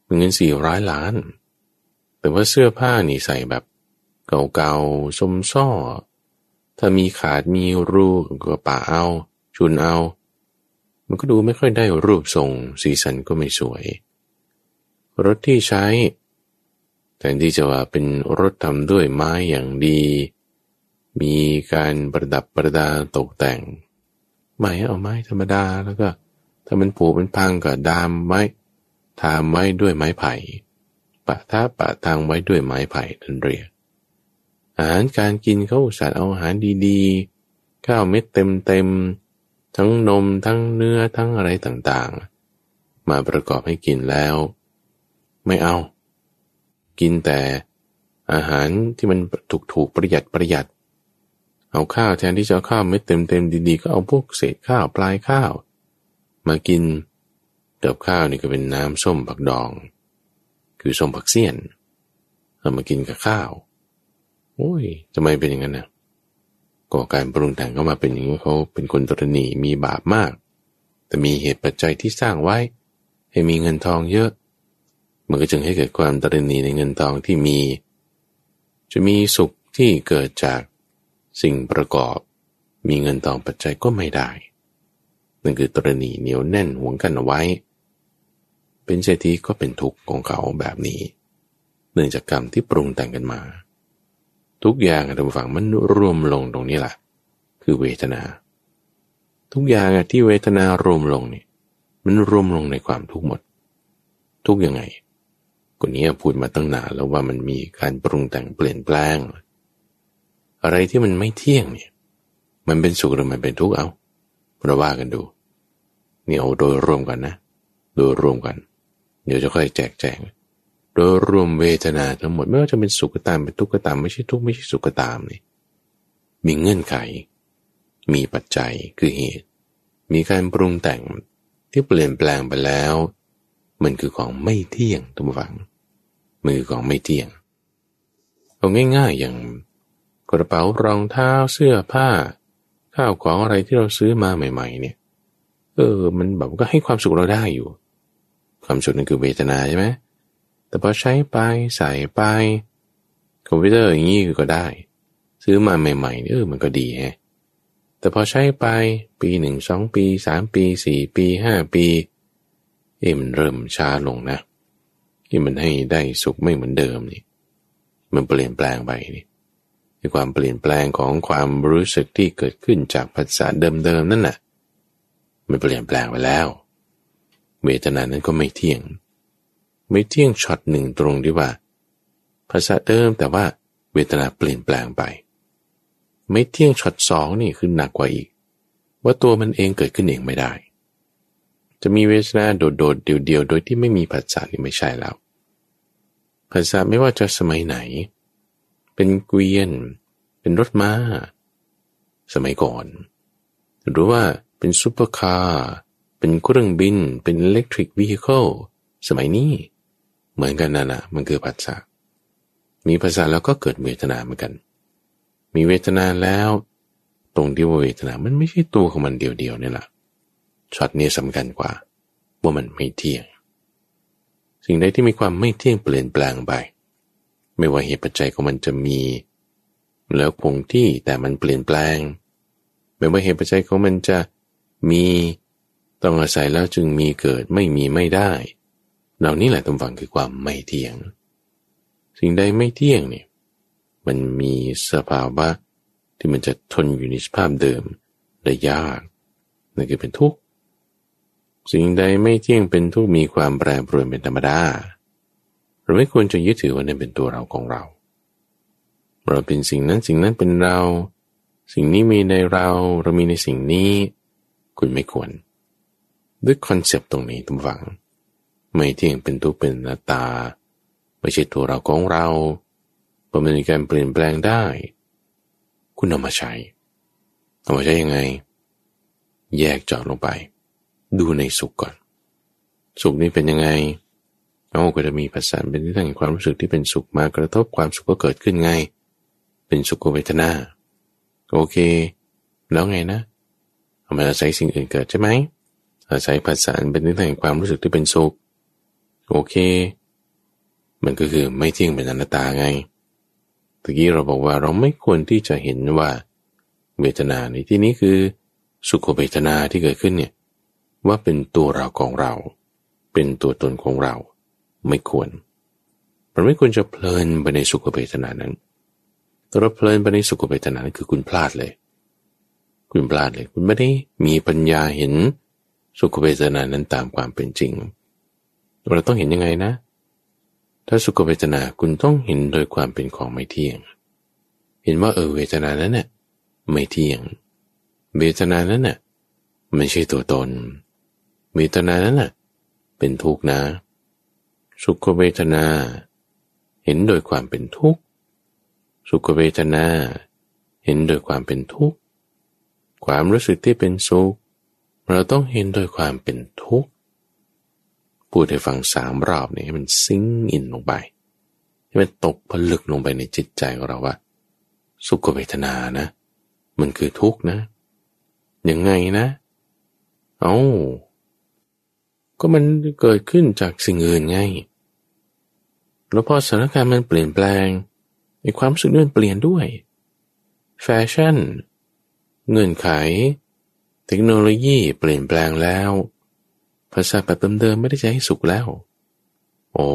Speaker 1: เป็นเงินสี่ร้อยล้าน แต่ว่าเสื้อผ้านี่ใส่แบบเก่าๆสมซ้อถ้ามีขาดมีรูก็ป่าเอา ชุนเอา มันก็ดูไม่ค่อยได้รูปทรงสีสันก็ไม่สวย รถที่ใช้ แต่ที่จะว่าเป็นรถทำด้วยไม้อย่างดี มีการประดับประดาตกแต่งไม่เอาไม้ธรรมดาแล้วก็ ถ้ามันผูเป็นพังก็ดามไม้ทามไว้ด้วยไม้ไผ่ปะท่าปะทางไว้ด้วยไม้ไผ่นั่นเรียกอาหารการกินเขาสัตว์เอาอาหารดีๆ ข้าวเม็ดเต็มๆ ทั้งนมทั้งเนื้อทั้งอะไรต่างๆ มาประกอบให้กินแล้ว ไม่เอา กินแต่อาหารที่มันถูกๆประหยัดประหยัด เอาข้าวแทนที่จะเอาข้าวเม็ดเต็มๆดีๆ ก็เอาพวกเศษข้าวปลายข้าว มากินเติบข้าวนี่ก็เป็นน้ำส้มผักดอง คือส้มผักเสี้ยนเอามากินกับข้าวโอ้ยทำไมเป็นอย่างนั้นนะก่อการปรุงแต่งเข้ามาเป็นอย่างนี้เขาเป็นคนตรณีมีบาปมาก แต่มีเหตุปัจจัยที่สร้างไว้ ให้มีเงินทองเยอะ มันก็จึงให้เกิดความตรณีในเงินทองที่มี จะมีสุขที่เกิดจากสิ่งประกอบ มีเงินทองปัจจัยก็ไม่ได้นั่นคือตรณีเหนียวแน่นห่วงกันเอาไว้ เป็นเศรษฐีก็เป็นทุกข์ของเขาแบบนี้ เนื่องจากกรรมที่ปรุงแต่งกันมา ทุกอย่างทานผู้ฟังมันรวมลงตรงนี้แหละคือเวทนา ทุกอย่างที่เวทนารวมลงนี่มันรวมลงในความทุกข์หมด ทุกยังไง คนนี้พูดมาตั้งนานแล้วว่ามันมีการปรุงแต่งเปลี่ยนแปลง อะไรที่มันไม่เที่ยงเนี่ย มันเป็นสุขหรือมันเป็นทุกข์เอาเราว่ากันดูนี่เอาโดยรวมกันนะ โดยรวมกัน เดี๋ยวจะค่อยแจกแจง โดยรวมเวทนาทั้งหมดไม่ว่าจะเป็นสุขก็ตามเป็นทุกข์ก็ตามไม่ใช่ทุกข์ไม่ใช่สุขก็ตามนี่มีเงื่อนไข มีปัจจัยคือเหตุ มีการปรุงแต่งที่เปลี่ยนแปลงไปแล้ว มันคือของไม่เที่ยงทุกฝัง มือของไม่เที่ยง เอาง่าย ๆ อย่างกระเป๋ารองเท้าเสื้อผ้า ข้าวของอะไรที่เราซื้อมาใหม่ ๆ เนี่ย เออ มันแบบก็ให้ความสุขเราได้อยู่ ความสุขนั่นคือเวทนาใช่ไหมแต่พอใช้ไปใส่ไปคอมพิวเตอร์อย่างนี้ก็ได้ ซื้อมาใหม่ๆเนี่ยเออมันก็ดีฮะแต่พอใช้ไปปีหนึ่งสองปีสามปีสี่ปีห้าปี เอมันเริ่มช้าลงนะที่มันให้ได้สุขไม่เหมือนเดิมนี่ มันเปลี่ยนแปลงไปนี่ในความเปลี่ยนแปลงของความรู้สึกที่เกิดขึ้นจากภาษาเดิมๆนั่นน่ะ มันเปลี่ยนแปลงไปแล้ว เวทนานั้นก็ไม่เที่ยง ไม่เที่ยงช็อตหนึ่งตรงที่ว่า ภาษาเดิมแต่ว่าเวทนาเปลี่ยนแปลงไป ไม่เที่ยงช็อตสองนี่คือหนักกว่าอีก ว่าตัวมันเองเกิดขึ้นเองไม่ได้ จะมีเวทนาโดดๆเดียวๆโดยที่ไม่มีภาษานี่ไม่ใช่แล้วภาษาไม่ว่าจะสมัยไหน เป็นเกวียน เป็นรถม้า สมัยก่อน หรือว่าเป็นซูเปอร์คาร์เป็นเครื่องบิน เป็น electric vehicle สมัยนี้ เหมือนกันนะนะมันคือผัสสะมีผัสสะแล้วก็เกิดเวทนาเหมือนกัน มีเวทนาแล้ว ตรงที่ว่าเวทนามันไม่ใช่ตัวของมันเดียวๆนี่แหละ ช็อตนี้สำคัญกว่า ว่ามันไม่เที่ยง สิ่งใดที่มีความไม่เที่ยงเปลี่ยนแปลงไป ไม่ว่าเหตุปัจจัยของมันจะมี แล้วคงที่แต่มันเปลี่ยนแปลง ไม่ว่าเหตุปัจจัยของมันจะมีต้องอาศัยแล้วจึงมีเกิดไม่มีไม่ได้ เหล่านี้แหละตำฝังคือความไม่เที่ยง สิ่งใดไม่เที่ยงเนี่ยมันมีสภาวะที่มันจะทนอยู่ในสภาพเดิมได้ยากนั่นคือเป็นทุกข์ สิ่งใดไม่เที่ยงเป็นทุกมีความแปรปรวนเป็นธรรมดาเราไม่ควรจะยึดถือว่านั่นเป็นตัวเราของเรา เราเป็นสิ่งนั้นสิ่งนั้นเป็นเรา สิ่งนี้มีในเราเรามีในสิ่งนี้ คุณไม่ควร ด้วยคอนเซปต์ตรงนี้ทุกฝัง ไม่เที่ยงเป็นทุกเป็นหน้าตา ไม่ใช่ตัวเราของเราเพราะมันมีการเปลี่ยนแปลงได้ คุณเอามาใช้เอามาใช้ยังไง แยกเจาะลงไป ดูในสุขก่อน สุขนี้เป็นยังไงเอาก็จะมีภาษาเป็นที่ตั้งความรู้สึกที่เป็นสุขมากระทบความสุขก็เกิดขึ้นไง เป็นสุขเวทนาโอเค แล้วไงนะเอามาอาศัยสิ่งอื่นเกิดใช่ไหมอาศัยภาษาเป็นที่ตั้งความรู้สึกที่เป็นสุข โอเค มันก็คือไม่เที่ยงเป็นอนัตตาไงตะกี้เราบอกว่าเราไม่ควรที่จะเห็นว่า เวทนาในที่นี้คือสุขเวทนาที่เกิดขึ้นเนี่ย ว่าเป็นตัวเราของเรา เป็นตัวตนของเรา ไม่ควร มันไม่ควรจะเพลินไปในสุขเวทนานั้นถ้าเราเพลินไปในสุขเวทนานั้นคือคุณพลาดเลย คุณพลาดเลย คุณไม่ได้มีปัญญาเห็นสุขเวทนานั้นตามความเป็นจริง เราต้องเห็นยังไงนะ ถ้าสุขเวทนาคุณต้องเห็นโดยความเป็นของไม่เที่ยง เห็นว่าเออเวทนานั้นเน่ยไม่เที่ยง เวทนานั้นน่ะไม่ใช่ตัวตน เวทนานั้นน่ะ เป็นทุกข์นะ สุขเวทนา เห็นโดยความเป็นทุกข์ สุขเวทนา เห็นโดยความเป็นทุกข์ ความรู้สึกที่เป็นสุข เราต้องเห็นโดยความเป็นทุกข์ พูดให้ฟังสามรอบนี่ให้มันซิงอินลงไป ให้มันตกผลึกลงไปในจิตใจของเราว่า สุขเวทนานะ มันคือทุกข์นะ ยังไงนะ เอา้า ก็มันเกิดขึ้นจากสิ่งอื่นไง แล้วพอสถานการณ์มันเปลี่ยนแปลงในความสึกนั่นเปลี่ยนด้วย แฟชั่น เงื่อนไข เทคโนโลยีเปลี่ยนแปลงแล้ว ภาษาแบบเดิมๆไม่ได้ใช้ให้สุขแล้ว โอ้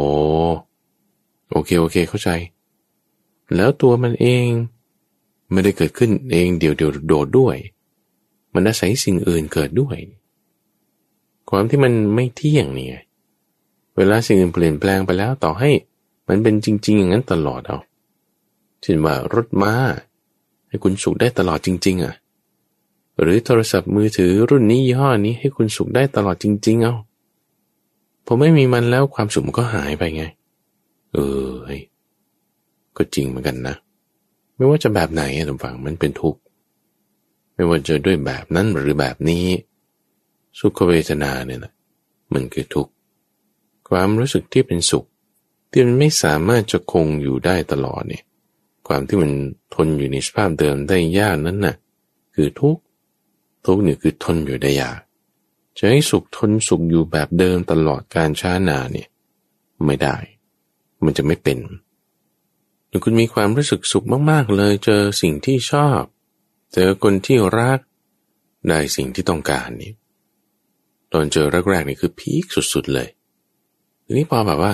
Speaker 1: โอเคโอเคเข้าใจ แล้วตัวมันเองไม่ได้เกิดขึ้นเองเดี๋ยวเดียวโดดด้วย มันอาศัยสิ่งอื่นเกิดด้วย ความที่มันไม่เที่ยงนี่ไงเวลาสิ่งอื่นเปลี่ยนแปลงไปแล้วต่อให้มันเป็นจริง ๆ อย่างนั้นตลอดเอาเช่นว่ารถม้าให้คุณสุขได้ตลอดจริง ๆ อะ หรือโทรศัพท์มือถือรุ่นนี้ยี่ห้อนี้ให้คุณสุขได้ตลอดจริง ๆ เอาพอไม่มีมันแล้วความสุขมันก็หายไปไง เออก็จริงเหมือนกันนะ ไม่ว่าจะแบบไหนอะทุกฝั่งมันเป็นทุกข์ ไม่ว่าจะด้วยแบบนั้นหรือแบบนี้ สุขเวทนาเนี่ยนะมันคือทุกข์ความรู้สึกที่เป็นสุข ที่มันไม่สามารถจะคงอยู่ได้ตลอดเนี่ย ความที่มันทนอยู่ในสภาพเดิมได้ยากนั้นน่ะ คือทุกข์ทุกข์เนี่ยคือทนอยู่ได้ยากจะให้สุขทนสุขอยู่แบบเดิมตลอดการช้านานเนี่ย ไม่ได้ มันจะไม่เป็นหรือคุณมีความรู้สึกสุขมาก ๆ เลย เจอสิ่งที่ชอบ เจอคนที่รัก ได้สิ่งที่ต้องการนี่ ตอนเจอแรกๆนี่คือพีคสุดๆเลยทีนี้พอแบบว่า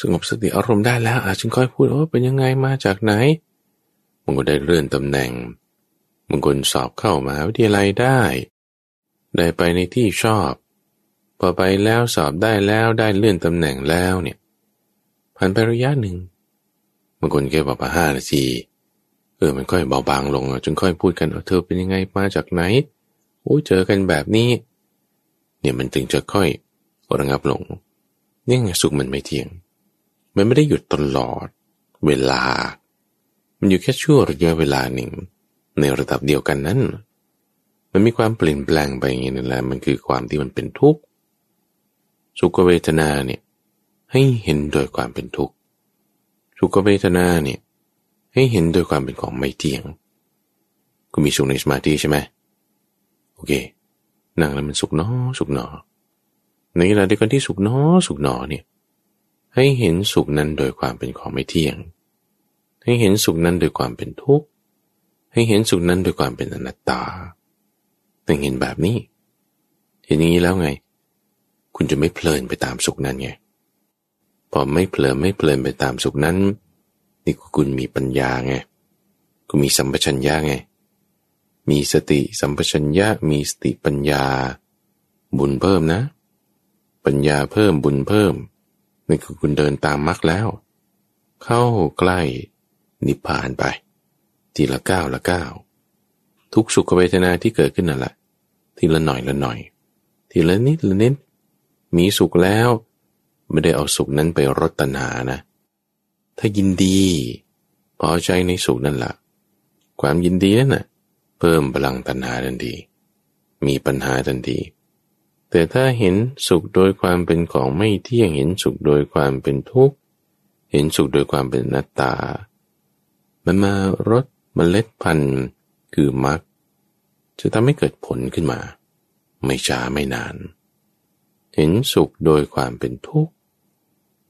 Speaker 1: สงบสติอารมณ์ได้แล้วอาจึงค่อยพูดว่าเป็นยังไงมาจากไหนบางคนได้เลื่อนตำแหน่งบางคนสอบเข้ามหาวิทยาลัยได้ ได้ไปในที่ชอบ พอไปแล้วสอบได้แล้วได้เลื่อนตำแหน่งแล้วเนี่ยผ่านไประยะหนึ่งบางคนแค่บอกว่าห้านาทีเออมันค่อยเบาบางลงจึงค่อยพูดกันว่าเธอเป็นยังไงมาจากไหนโอ้เจอกันแบบนี้ เนี่ยมันถึงจะค่อยระงับลงนี่ไงสุขมันไม่เที่ยง มันไม่ได้หยุดตลอด เวลา มันอยู่แค่ชั่วระยะเวลาหนึ่ง ในระดับเดียวกันนั้น มันมีความเปลี่ยนแปลงไปอย่างนี้นั่นแหละมันคือความที่มันเป็นทุกข์สุขเวทนาเนี่ยให้เห็นโดยความเป็นทุกข์สุขเวทนาเนี่ยให้เห็นโดยความเป็นของไม่เที่ยง คุณมีสุขในสมาธิใช่ไหมโอเค นั่งแล้วมันสุขเนอสุขหนอ ในขณะเดียวกันที่สุขเนอสุขหนอเนี่ยให้เห็นสุขนั้นโดยความเป็นของไม่เที่ยง ให้เห็นสุขนั้นโดยความเป็นทุกข์ ให้เห็นสุขนั้นโดยความเป็นอนัตตาต้องเห็นแบบนี้ เห็นอย่างนี้แล้วไง คุณจะไม่เพลินไปตามสุขนั้นไง พอไม่เพลินไม่เพลินไปตามสุขนั้น นี่คุณมีปัญญาไง คุณมีสัมปชัญญะไง มีสติสัมปชัญญะมีสติปัญญา บุญเพิ่มนะ ปัญญาเพิ่มบุญเพิ่มนี่คือคุณเดินตามมรรคแล้ว เข้าใกล้นิพพานไป ทีละก้าวละก้าวทุกสุขเวทนาที่เกิดขึ้นนั่นแหละทีละหน่อยละหน่อย ทีละนิดละนิดมีสุขแล้ว ไม่ได้เอาสุขนั้นไปรตัณหานะ ถ้ายินดีพอใจในสุขนั่นแหละความยินดีนั่นน่ะ เพิ่มพลังตัณหาทันทีมีปัญหาทันทีแต่ถ้าเห็นสุขโดยความเป็นของไม่เที่ยงเห็นสุขโดยความเป็นทุกข์เห็นสุขโดยความเป็นนัตตา มันมารดมเมล็ดพันธุ์คือมรรคจะทำให้เกิดผลขึ้นมา ไม่ช้าไม่นาน เห็นสุขโดยความเป็นทุกข์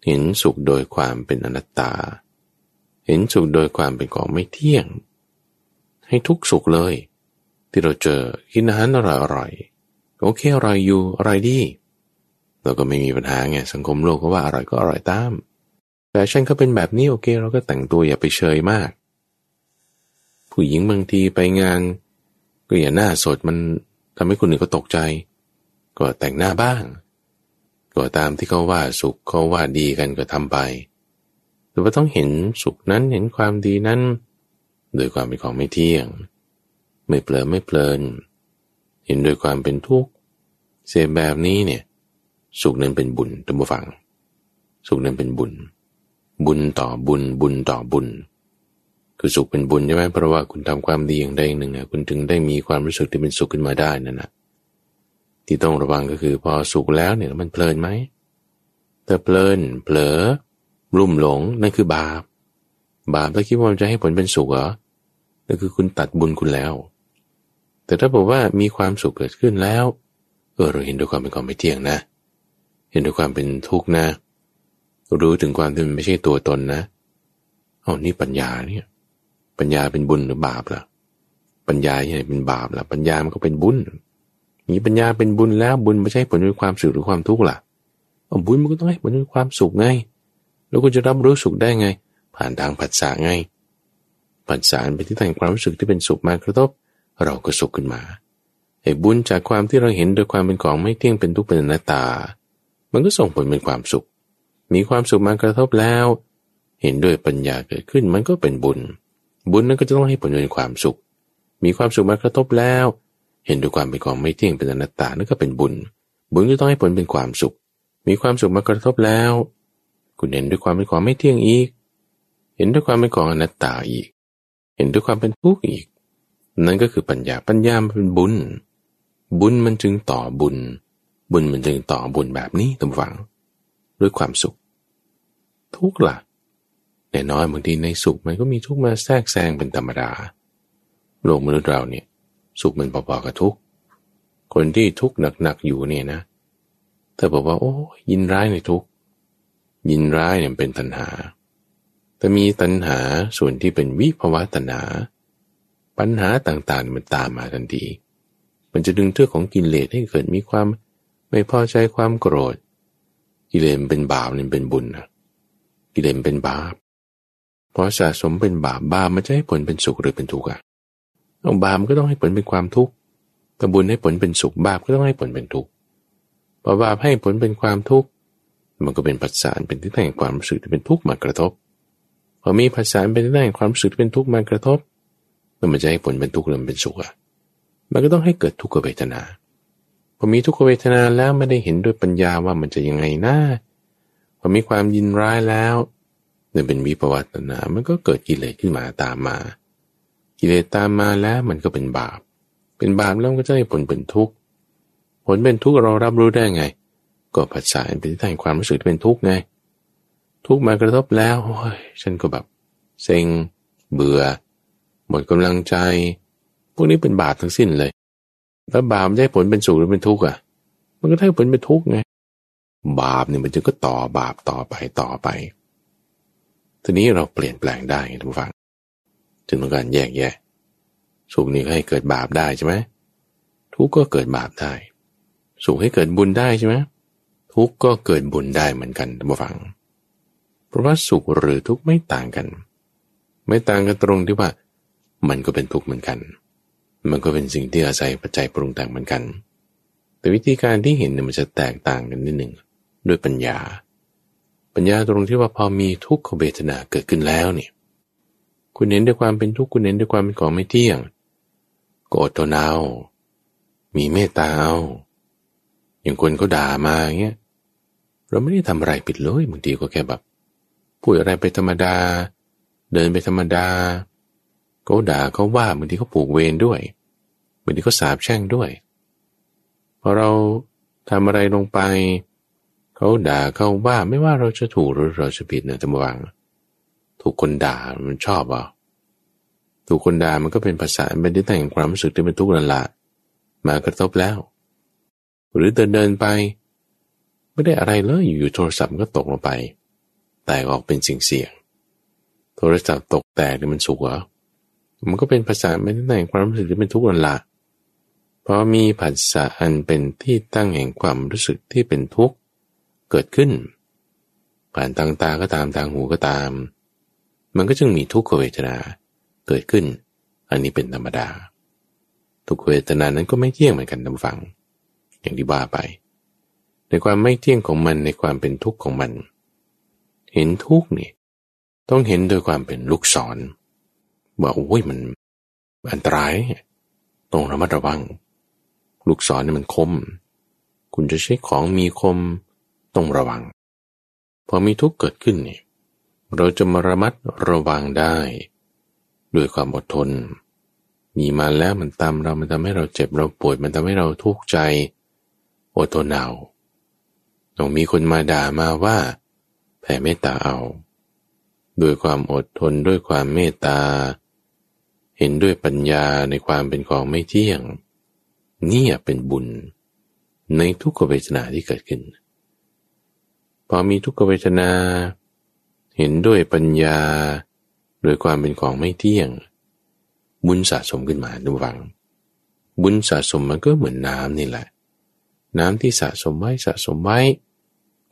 Speaker 1: เห็นสุขโดยความเป็นอนัตตา เห็นสุขโดยความเป็นของไม่เที่ยง ให้ทุกสุขเลย ที่เราเจอกินอาหารอร่อยอร่อยโอเคอร่อยอยู่อร่อยดีเราก็ไม่มีปัญหาไงสังคมโลกก็ว่าอร่อยก็อร่อยตามแต่ฉันก็เป็นแบบนี้โอเค เราก็แต่งตัวอย่าไปเชยมาก ผู้หญิงบางทีไปงาน ก็อย่าหน้าสดมันทำให้คนอื่นก็ตกใจ ก็แต่งหน้าบ้าง ก็ตามที่เขาว่าสุขเขาว่าดีกันก็ทำไปหรือว่าต้องเห็นสุขนั้นเห็นความดีนั้น โดยความเป็นของไม่เที่ยง ไม่เปลินไม่เพลิน เห็นโดยความเป็นทุกข์เสียแบบนี้เนี่ยสุขนั้นเป็นบุญตัมบูฟัง สุขนั้นเป็นบุญ บุญต่อบุญบุญต่อบุญ คือสุขเป็นบุญใช่ไหมเพราะว่าคุณทำความดีอย่างใดอย่างหนึ่งคุณถึงได้มีความรู้สึกที่เป็นสุขขึ้นมาได้นั่นนะที่ต้องระวังก็คือพอสุขแล้วเนี่ยมันเพลินไหมแต่เพลินเผลอรุ่มหลงนั่นคือบาป บาปแล้วคิดว่ามันจะให้ผลเป็นสุขเหรอ นั่นคือคุณตัดบุญคุณแล้ว แต่ถ้าบอกว่ามีความสุขเกิดขึ้นแล้วเออเราเห็นด้วยความเป็นความไม่เที่ยงนะ เห็นด้วยความเป็นทุกข์นะ รู้ถึงความที่มันไม่ใช่ตัวตนนะเอานี่ปัญญาเนี่ย ปัญญาเป็นบุญหรือบาปล่ะ ปัญญาเนี่ยเป็นบาปล่ะ ปัญญามันก็เป็นบุญมีปัญญาเป็นบุญแล้วบุญไม่ใช่ผลด้วยความสุขหรือความทุกข์ล่ะบุญมันก็ต้องให้ผลด้วยความสุขไง แล้วก็จะรับรู้สุขได้ไง ผ่านทางผัสสะไง ผัสสะเป็นที่ตั้งความรู้สึกที่เป็นสุขมากระทบ เราก็สุขขึ้นมาไอ้บุญจากความที่เราเห็นโดยความเป็นของไม่เที่ยงเป็นทุกข์เป็นอนัตตา มันก็ส่งผลเป็นความสุข มีความสุขมากระทบแล้ว เห็นด้วยปัญญาเกิดขึ้นมันก็เป็นบุญ บุญนั้นก็จะต้องให้ผลเป็นความสุข มีความสุขมากระทบแล้ว เห็นด้วยความเป็นของไม่เที่ยงเป็นอนัตตานั่นก็เป็นบุญ บุญก็ต้องให้ผลเป็นความสุข มีความสุขมากระทบแล้ว คุณเห็นด้วยความเป็นของไม่เที่ยงอีก เห็นด้วยความเป็นของอนัตตาอีก เห็นด้วยความเป็นทุกข์อีก นั่นก็คือปัญญาปัญญามันเป็นบุญ บุญมันจึงต่อบุญ บุญมันจึงต่อบุญแบบนี้ตำฝัง ด้วยความสุข ทุกข์ละ่ะแน่น้อนบางทีในสุขมันก็มีทุกข์มาแทรกแซงเป็นธรรมดาโลกมนุษย์เราเนี่ย สุขมันพอๆกับทุกข์คนที่ทุกข์หนักๆอยู่เนี่ยนะแต่บอกว่า โอ้ยินร้ายในทุกข์ยินร้ายเนี่ยเป็นตัณหา แต่มีตัณหาส่วนที่เป็นวิภวะตัณหา ปัญหาต่างๆมันตามมาทันที มันจะดึงเทือกของกิเลสให้เกิดมีความไม่พอใจความโกรธ กิเลสเป็นบาปนี่เป็นบุญนะกิเลสเป็นบาปพอสะสมเป็นบาปบาปมันจะให้ผลเป็นสุขหรือเป็นทุกข์อะเอาบาปมันก็ต้องให้ผลเป็นความทุกข์แต่บุญให้ผลเป็นสุขบาปก็ต้องให้ผลเป็นทุกข์พอบาปให้ผลเป็นความทุกข์มันก็เป็นปัจจัยเป็นที่แห่งความรู้สึกที่เป็นทุกข์มากระทบ พอมีปัจจัยเป็นที่แห่งความรู้สึกที่เป็นทุกข์มากระทบ มันจะให้ผลเป็นทุกข์หรือเป็นสุขอะมันก็ต้องให้เกิดทุกขเวทนาพอมีทุกขเวทนาแล้วไม่ได้เห็นด้วยปัญญาว่ามันจะยังไงนะพอมีความยินร้ายแล้วเนี่ยเป็นวิปวัตนา มันก็เกิดกิเลสขึ้นมาตามมา กิเลสตามมาแล้วมันก็เป็นบาป เป็นบาปแล้วก็จะให้ผลเป็นทุกข์ผลเป็นทุกข์เรารับรู้ได้ไง ก็ผัสสะเป็นที่ตั้งความรู้สึกเป็นทุกข์ไง ทุกมากระทบแล้วโอ้ยฉันก็แบบ เซ็ง เบื่อ หมดกำลังใจ พวกนี้เป็นบาปทั้งสิ้นเลย แล้วบาปได้ผลเป็นสุขหรือเป็นทุกข์อะ มันก็ได้ผลเป็นทุกข์ไง บาปเนี่ยมันจะก็ต่อบาปต่อไปต่อไป ทีนี้เราเปลี่ยนแปลงได้ทุกฝังจึงต้องการแยกแยะ สุขนี้ให้เกิดบาปได้ใช่ไหมทุกก็เกิดบาปได้ สุขให้เกิดบุญได้ใช่ไหมทุกข์ก็เกิดบุญได้เหมือนกันท่านผู้ฟัง เพราะว่าสุขหรือทุกข์ไม่ต่างกัน ไม่ต่างกันตรงที่ว่า มันก็เป็นทุกข์เหมือนกัน มันก็เป็นสิ่งที่อาศัยปัจจัยปรุงแต่งเหมือนกัน แต่วิธีการที่เห็นเนี่ยมันจะแตกต่างกันนิดหนึ่งด้วยปัญญา ปัญญาตรงที่ว่าพอมีทุกขเวทนาเกิดขึ้นแล้วเนี่ยคุณเห็นด้วยความเป็นทุกข์คุณเห็นด้วยความเป็นของไม่เที่ยงก็อดทนเอามีเมตตาเอาอย่างคนเขาด่ามาเงี้ยเราไม่ได้ทำอะไรผิดเลยบางทีก็แค่แบบ พูดอะไรไปธรรมดา เดินไปธรรมดาเขาด่าเขาว่าบางทีเขาผูกเวรด้วยบางทีเขาสาบแช่งด้วยพอเราทำอะไรลงไป เขาด่าเขาว่าไม่ว่าเราจะถูกหรือเราจะผิดเนี่ยจำวังถูกคนด่ามันชอบอะถูกคนด่ามันก็เป็นภาษาเป็นที่แต่งความรู้สึกที่เป็นทุกข์นั่นละมากระทบแล้ว หรือเดินเดินไป ไม่ได้อะไรเลยอยู่โทรศัพท์ก็ตกลงไป แตกออกเป็นสิ่งเสี่ยง โทรศัพท์ตกแตกเนี่ยมันสุกเหรอมันก็เป็นภาษาไม่ได้แต่งความรู้สึกที่เป็นทุกข์นั่นแหละเพราะมีผัสสะอันเป็นที่ตั้งแห่งความรู้สึกที่เป็นทุกข์เกิดขึ้น ผ่านทางตาก็ตามทางหูก็ตาม มันก็จึงมีทุกขเวทนาเกิดขึ้น อันนี้เป็นธรรมดา ทุกเวทนานั้นก็ไม่เที่ยงเหมือนกันทำฟัง อย่างที่ว่าไป ในความไม่เที่ยงของมันในความเป็นทุกข์ของมัน เห็นทุกข์นี่ต้องเห็นโดยความเป็นลูกศรบอกโอ้ยมันอันตรายต้องระมัดระวัง ลูกศรนี่มันคม คุณจะใช้ของมีคมต้องระวัง พอมีทุกข์เกิดขึ้นเนี่ยเราจะมาระมัดระวังได้ ด้วยความอดทน มีมาแล้วมันตามเรา มันทำให้เราเจ็บเราป่วดมันทำให้เราทุกข์ใจ อดทนเอาต้องมีคนมาด่ามาว่า แผ่เมตตาเอาด้วยความอดทนด้วยความเมตตา เห็นด้วยปัญญาในความเป็นของไม่เที่ยง นี่เป็นบุญ ในทุกขเวทนาที่เกิดขึ้น พอมีทุกขเวทนา เห็นด้วยปัญญาโดยความเป็นของไม่เที่ยง บุญสะสมขึ้นมาดูวัง บุญสะสมมันก็เหมือนน้ำนี่แหละ น้ำที่สะสมไว้สะสมไว้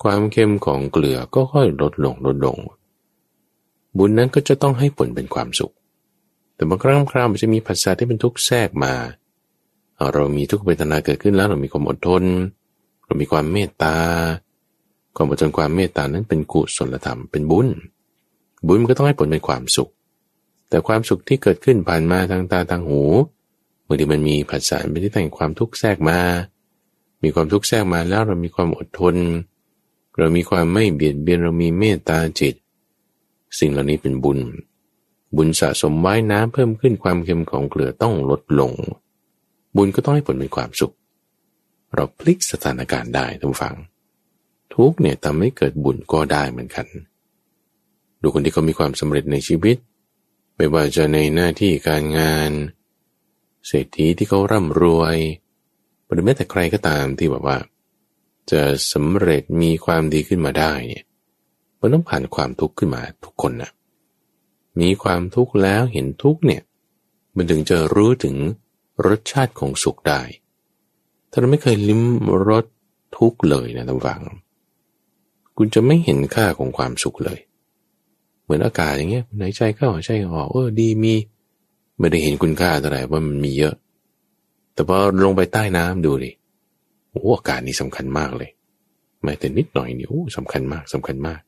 Speaker 1: ความเค็มของเกลือก็ค่อยลดลงลดลง บุญนั้นก็จะต้องให้ผลเป็นความสุข แต่บางครั้งคราวมันจะมีภาษาที่เป็นทุกข์แทรกมา เรามีทุกขเวทนาเกิดขึ้นแล้วเรามีความอดทน เรามีความเมตตา ความอดทนความเมตตานั้นเป็นกุศลธรรมเป็นบุญ บุญมันก็ต้องให้ผลเป็นความสุข แต่ความสุขที่เกิดขึ้นผ่านมาทางตาทางหูบางทีมันมีผัสสะเป็นที่แต่งความทุกข์แทรกมา มีความทุกข์แทรกมาแล้วเรามีความอดทนเเรามีความไม่เบียดเบียนเรามีเมตตาจิต สิ่งเหล่านี้เป็นบุญ บุญสะสมไว้น้ำเพิ่มขึ้นความเค็มของเกลือต้องลดลง บุญก็ต้องให้ผลเป็นความสุข เราพลิกสถานการณ์ได้ทุกฝัง ทุกเนี่ยทำให้เกิดบุญก็ได้เหมือนกัน ดูคนที่เขามีความสำเร็จในชีวิต ไม่ว่าจะในหน้าที่การงาน เศรษฐีที่เขาร่ำรวยหรือแม้แต่ใครก็ตามที่แบบว่า จะสำเร็จมีความดีขึ้นมาได้เนี่ยมันต้องผ่านความทุกข์ขึ้นมาทุกคนนะมีความทุกข์แล้วเห็นทุกข์เนี่ยมันถึงจะรู้ถึงรสชาติของสุขได้ ถ้าเราไม่เคยลิ้มรสทุกข์เลยนะท่านฟัง คุณจะไม่เห็นค่าของความสุขเลย เหมือนอากาศอย่างเงี้ยไหนใจเข้าหายใจออกเออดีมีไม่ได้เห็นคุณค่าอะไรว่ามันมีเยอะ แต่พอลงไปใต้น้ำดูดิ โอ้อากาศนี่สำคัญมากเลยแม้แต่นิดหน่อยนี่โอ้สำคัญมากสำคัญมาก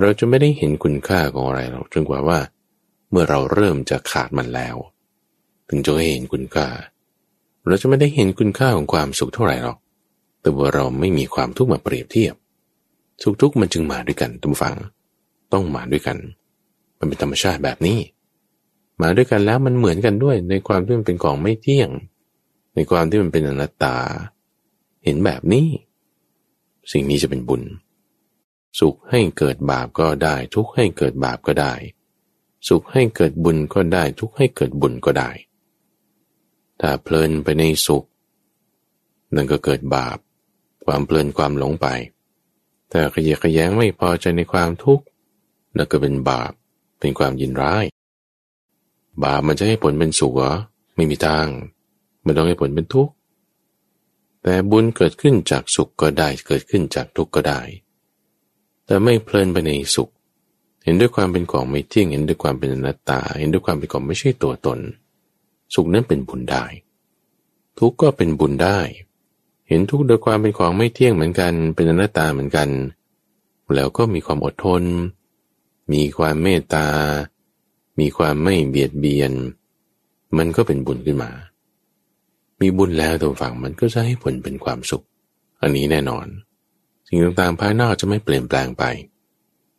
Speaker 1: เราจะไม่ได้เห็นคุณค่าของอะไรเราจนกว่าว่า เมื่อเราเริ่มจะขาดมันแล้ว ถึงจะเห็นคุณค่า เราจะไม่ได้เห็นคุณค่าของความสุขเท่าไหร่หรอกแต่ว่าเราไม่มีความทุกข์มาเปรียบเทียบ สุขทุกข์มันจึงมาด้วยกันทุกฝัง ต้องมาด้วยกัน มันเป็นธรรมชาติแบบนี้ มาด้วยกันแล้วมันเหมือนกันด้วยในความที่มันเป็นของไม่เที่ยง ในความที่มันเป็นอนัตตา เห็นแบบนี้ สิ่งนี้จะเป็นบุญ สุขให้เกิดบาปก็ได้ ทุกข์ให้เกิดบาปก็ได้ สุขให้เกิดบุญก็ได้ ทุกข์ให้เกิดบุญก็ได้ ถ้าเพลินไปในสุข นั่นก็เกิดบาป ความเพลินความหลงไป แต่ขยะขยงไม่พอใจในความทุกข์นั่นก็เป็นบาปเป็นความยินร้าย บาปมันจะให้ผลเป็นสุขเหรอไม่มีทาง มันต้องให้ผลเป็นทุกข์ แต่บุญเกิดขึ้นจากสุขก็ได้เกิดขึ้นจากทุกข์ก็ได้ แต่ไม่เพลินไปในสุข เห็นด้วยความเป็นของไม่เที่ยงเห็นด้วยความเป็นอนัตตา เห็นด้วยความเป็นของไม่ใช่ตัวตน สุขนั้นเป็นบุญได้ ทุกข์ก็เป็นบุญได้ เห็นทุกข์โดยความเป็นของไม่เที่ยงเหมือนกัน เป็นอนัตตาเหมือนกัน แล้วก็มีความอดทน มีความเมตตา มีความไม่เบียดเบียน มันก็เป็นบุญขึ้นมา มีบุญแล้วตัวฝั่งมันก็จะให้ผลเป็นความสุข อันนี้แน่นอน สิ่งต่างๆภายนอกจะไม่เปลี่ยนแปลงไป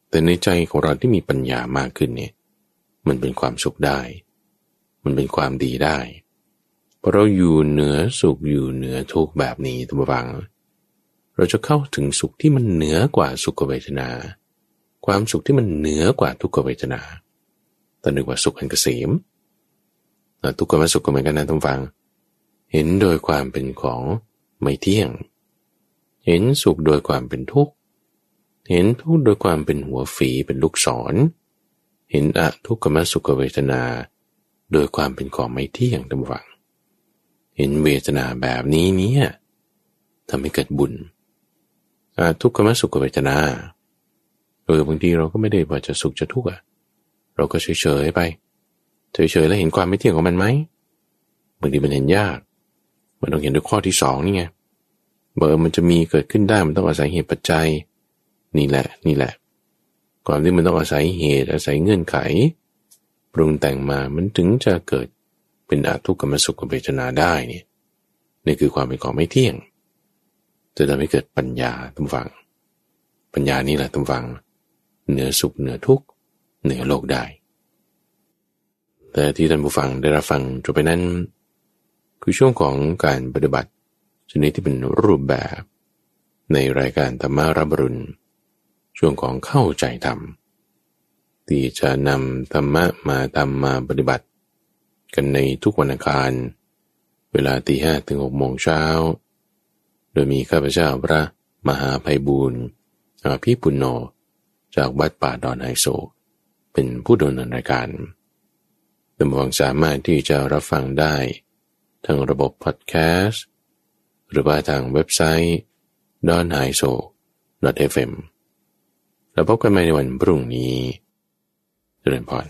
Speaker 1: แต่ในใจของเราที่มีปัญญามากขึ้นเนี่ย มันเป็นความสุขได้ มันเป็นความดีได้เพราะเราอยู่เหนือสุขอยู่เหนือทุกแบบนี้ตัวฟัง เราจะเข้าถึงสุขที่มันเหนือกว่าสุขเวทนา ความสุขที่มันเหนือกว่าทุกขเวทนาแต่นึกว่าสุขอันเกษมทุกขมสุขก็เหมือนกันนะทุกฟัง เห็นโดยความเป็นของไม่เที่ยง เห็นสุขโดยความเป็นทุกข์ เห็นทุกข์โดยความเป็นหัวฝีเป็นลูกศร เห็นอะทุกขมสุขเวทนา โดยความเป็นของไม่เที่ยงตำวัง เห็นเวทนาแบบนี้เนี่ยทำให้เกิดบุญอะทุกขมสุขเวทนาเออบางทีเราก็ไม่ได้ว่าจะสุขจะทุกข์อะเราก็เฉยๆไป เฉยๆแล้วเห็นความไม่เที่ยงของมันไหมบางทีมันเห็นยาก มันต้องเห็นด้วยข้อที่สองนี่ไงเบอร์มันจะมีเกิดขึ้นได้มันต้องอาศัยเหตุปัจจัย นี่แหละ นี่แหละก่อนที่มันต้องอาศัยเหตุอาศัยเงื่อนไข ปรุงแต่งมามันถึงจะเกิดเป็นอาทุกขมสุขเวทนาได้เนี่ยนี่คือความเป็นของไม่เที่ยง จะทำให้เกิดปัญญาตุ้มฟัง ปัญญานี่แหละตุ้มฟัง เหนือสุขเหนือทุกข์เหนือโลกได้ แต่ที่ท่านผู้ฟังได้รับฟังจบไปนั้น คือช่วงของการปฏิบัติชนิดที่เป็นรูปแบบ ในรายการธรรมารับรุณ ช่วงของเข้าใจธรรมที่จะนำธรรมะมาทำมาปฏิบัติ กันในทุกวันอังคาร เวลาตีห้ถึงหกโมงเช้า โดยมีข้าพเจ้าพระมหาภัยบูรณ์อาภิปุณโญจากวัดป่าดอนไฮโซ เป็นผู้ดำเนินรายการดำรงสามารถที่จะรับฟังได้ ทางระบบพอดแคสต์ หรือว่าทางเว็บไซต์ d o n h a i s o fm แล้วพบกันใหม่ในวันพรุ่งนี้เจริญพร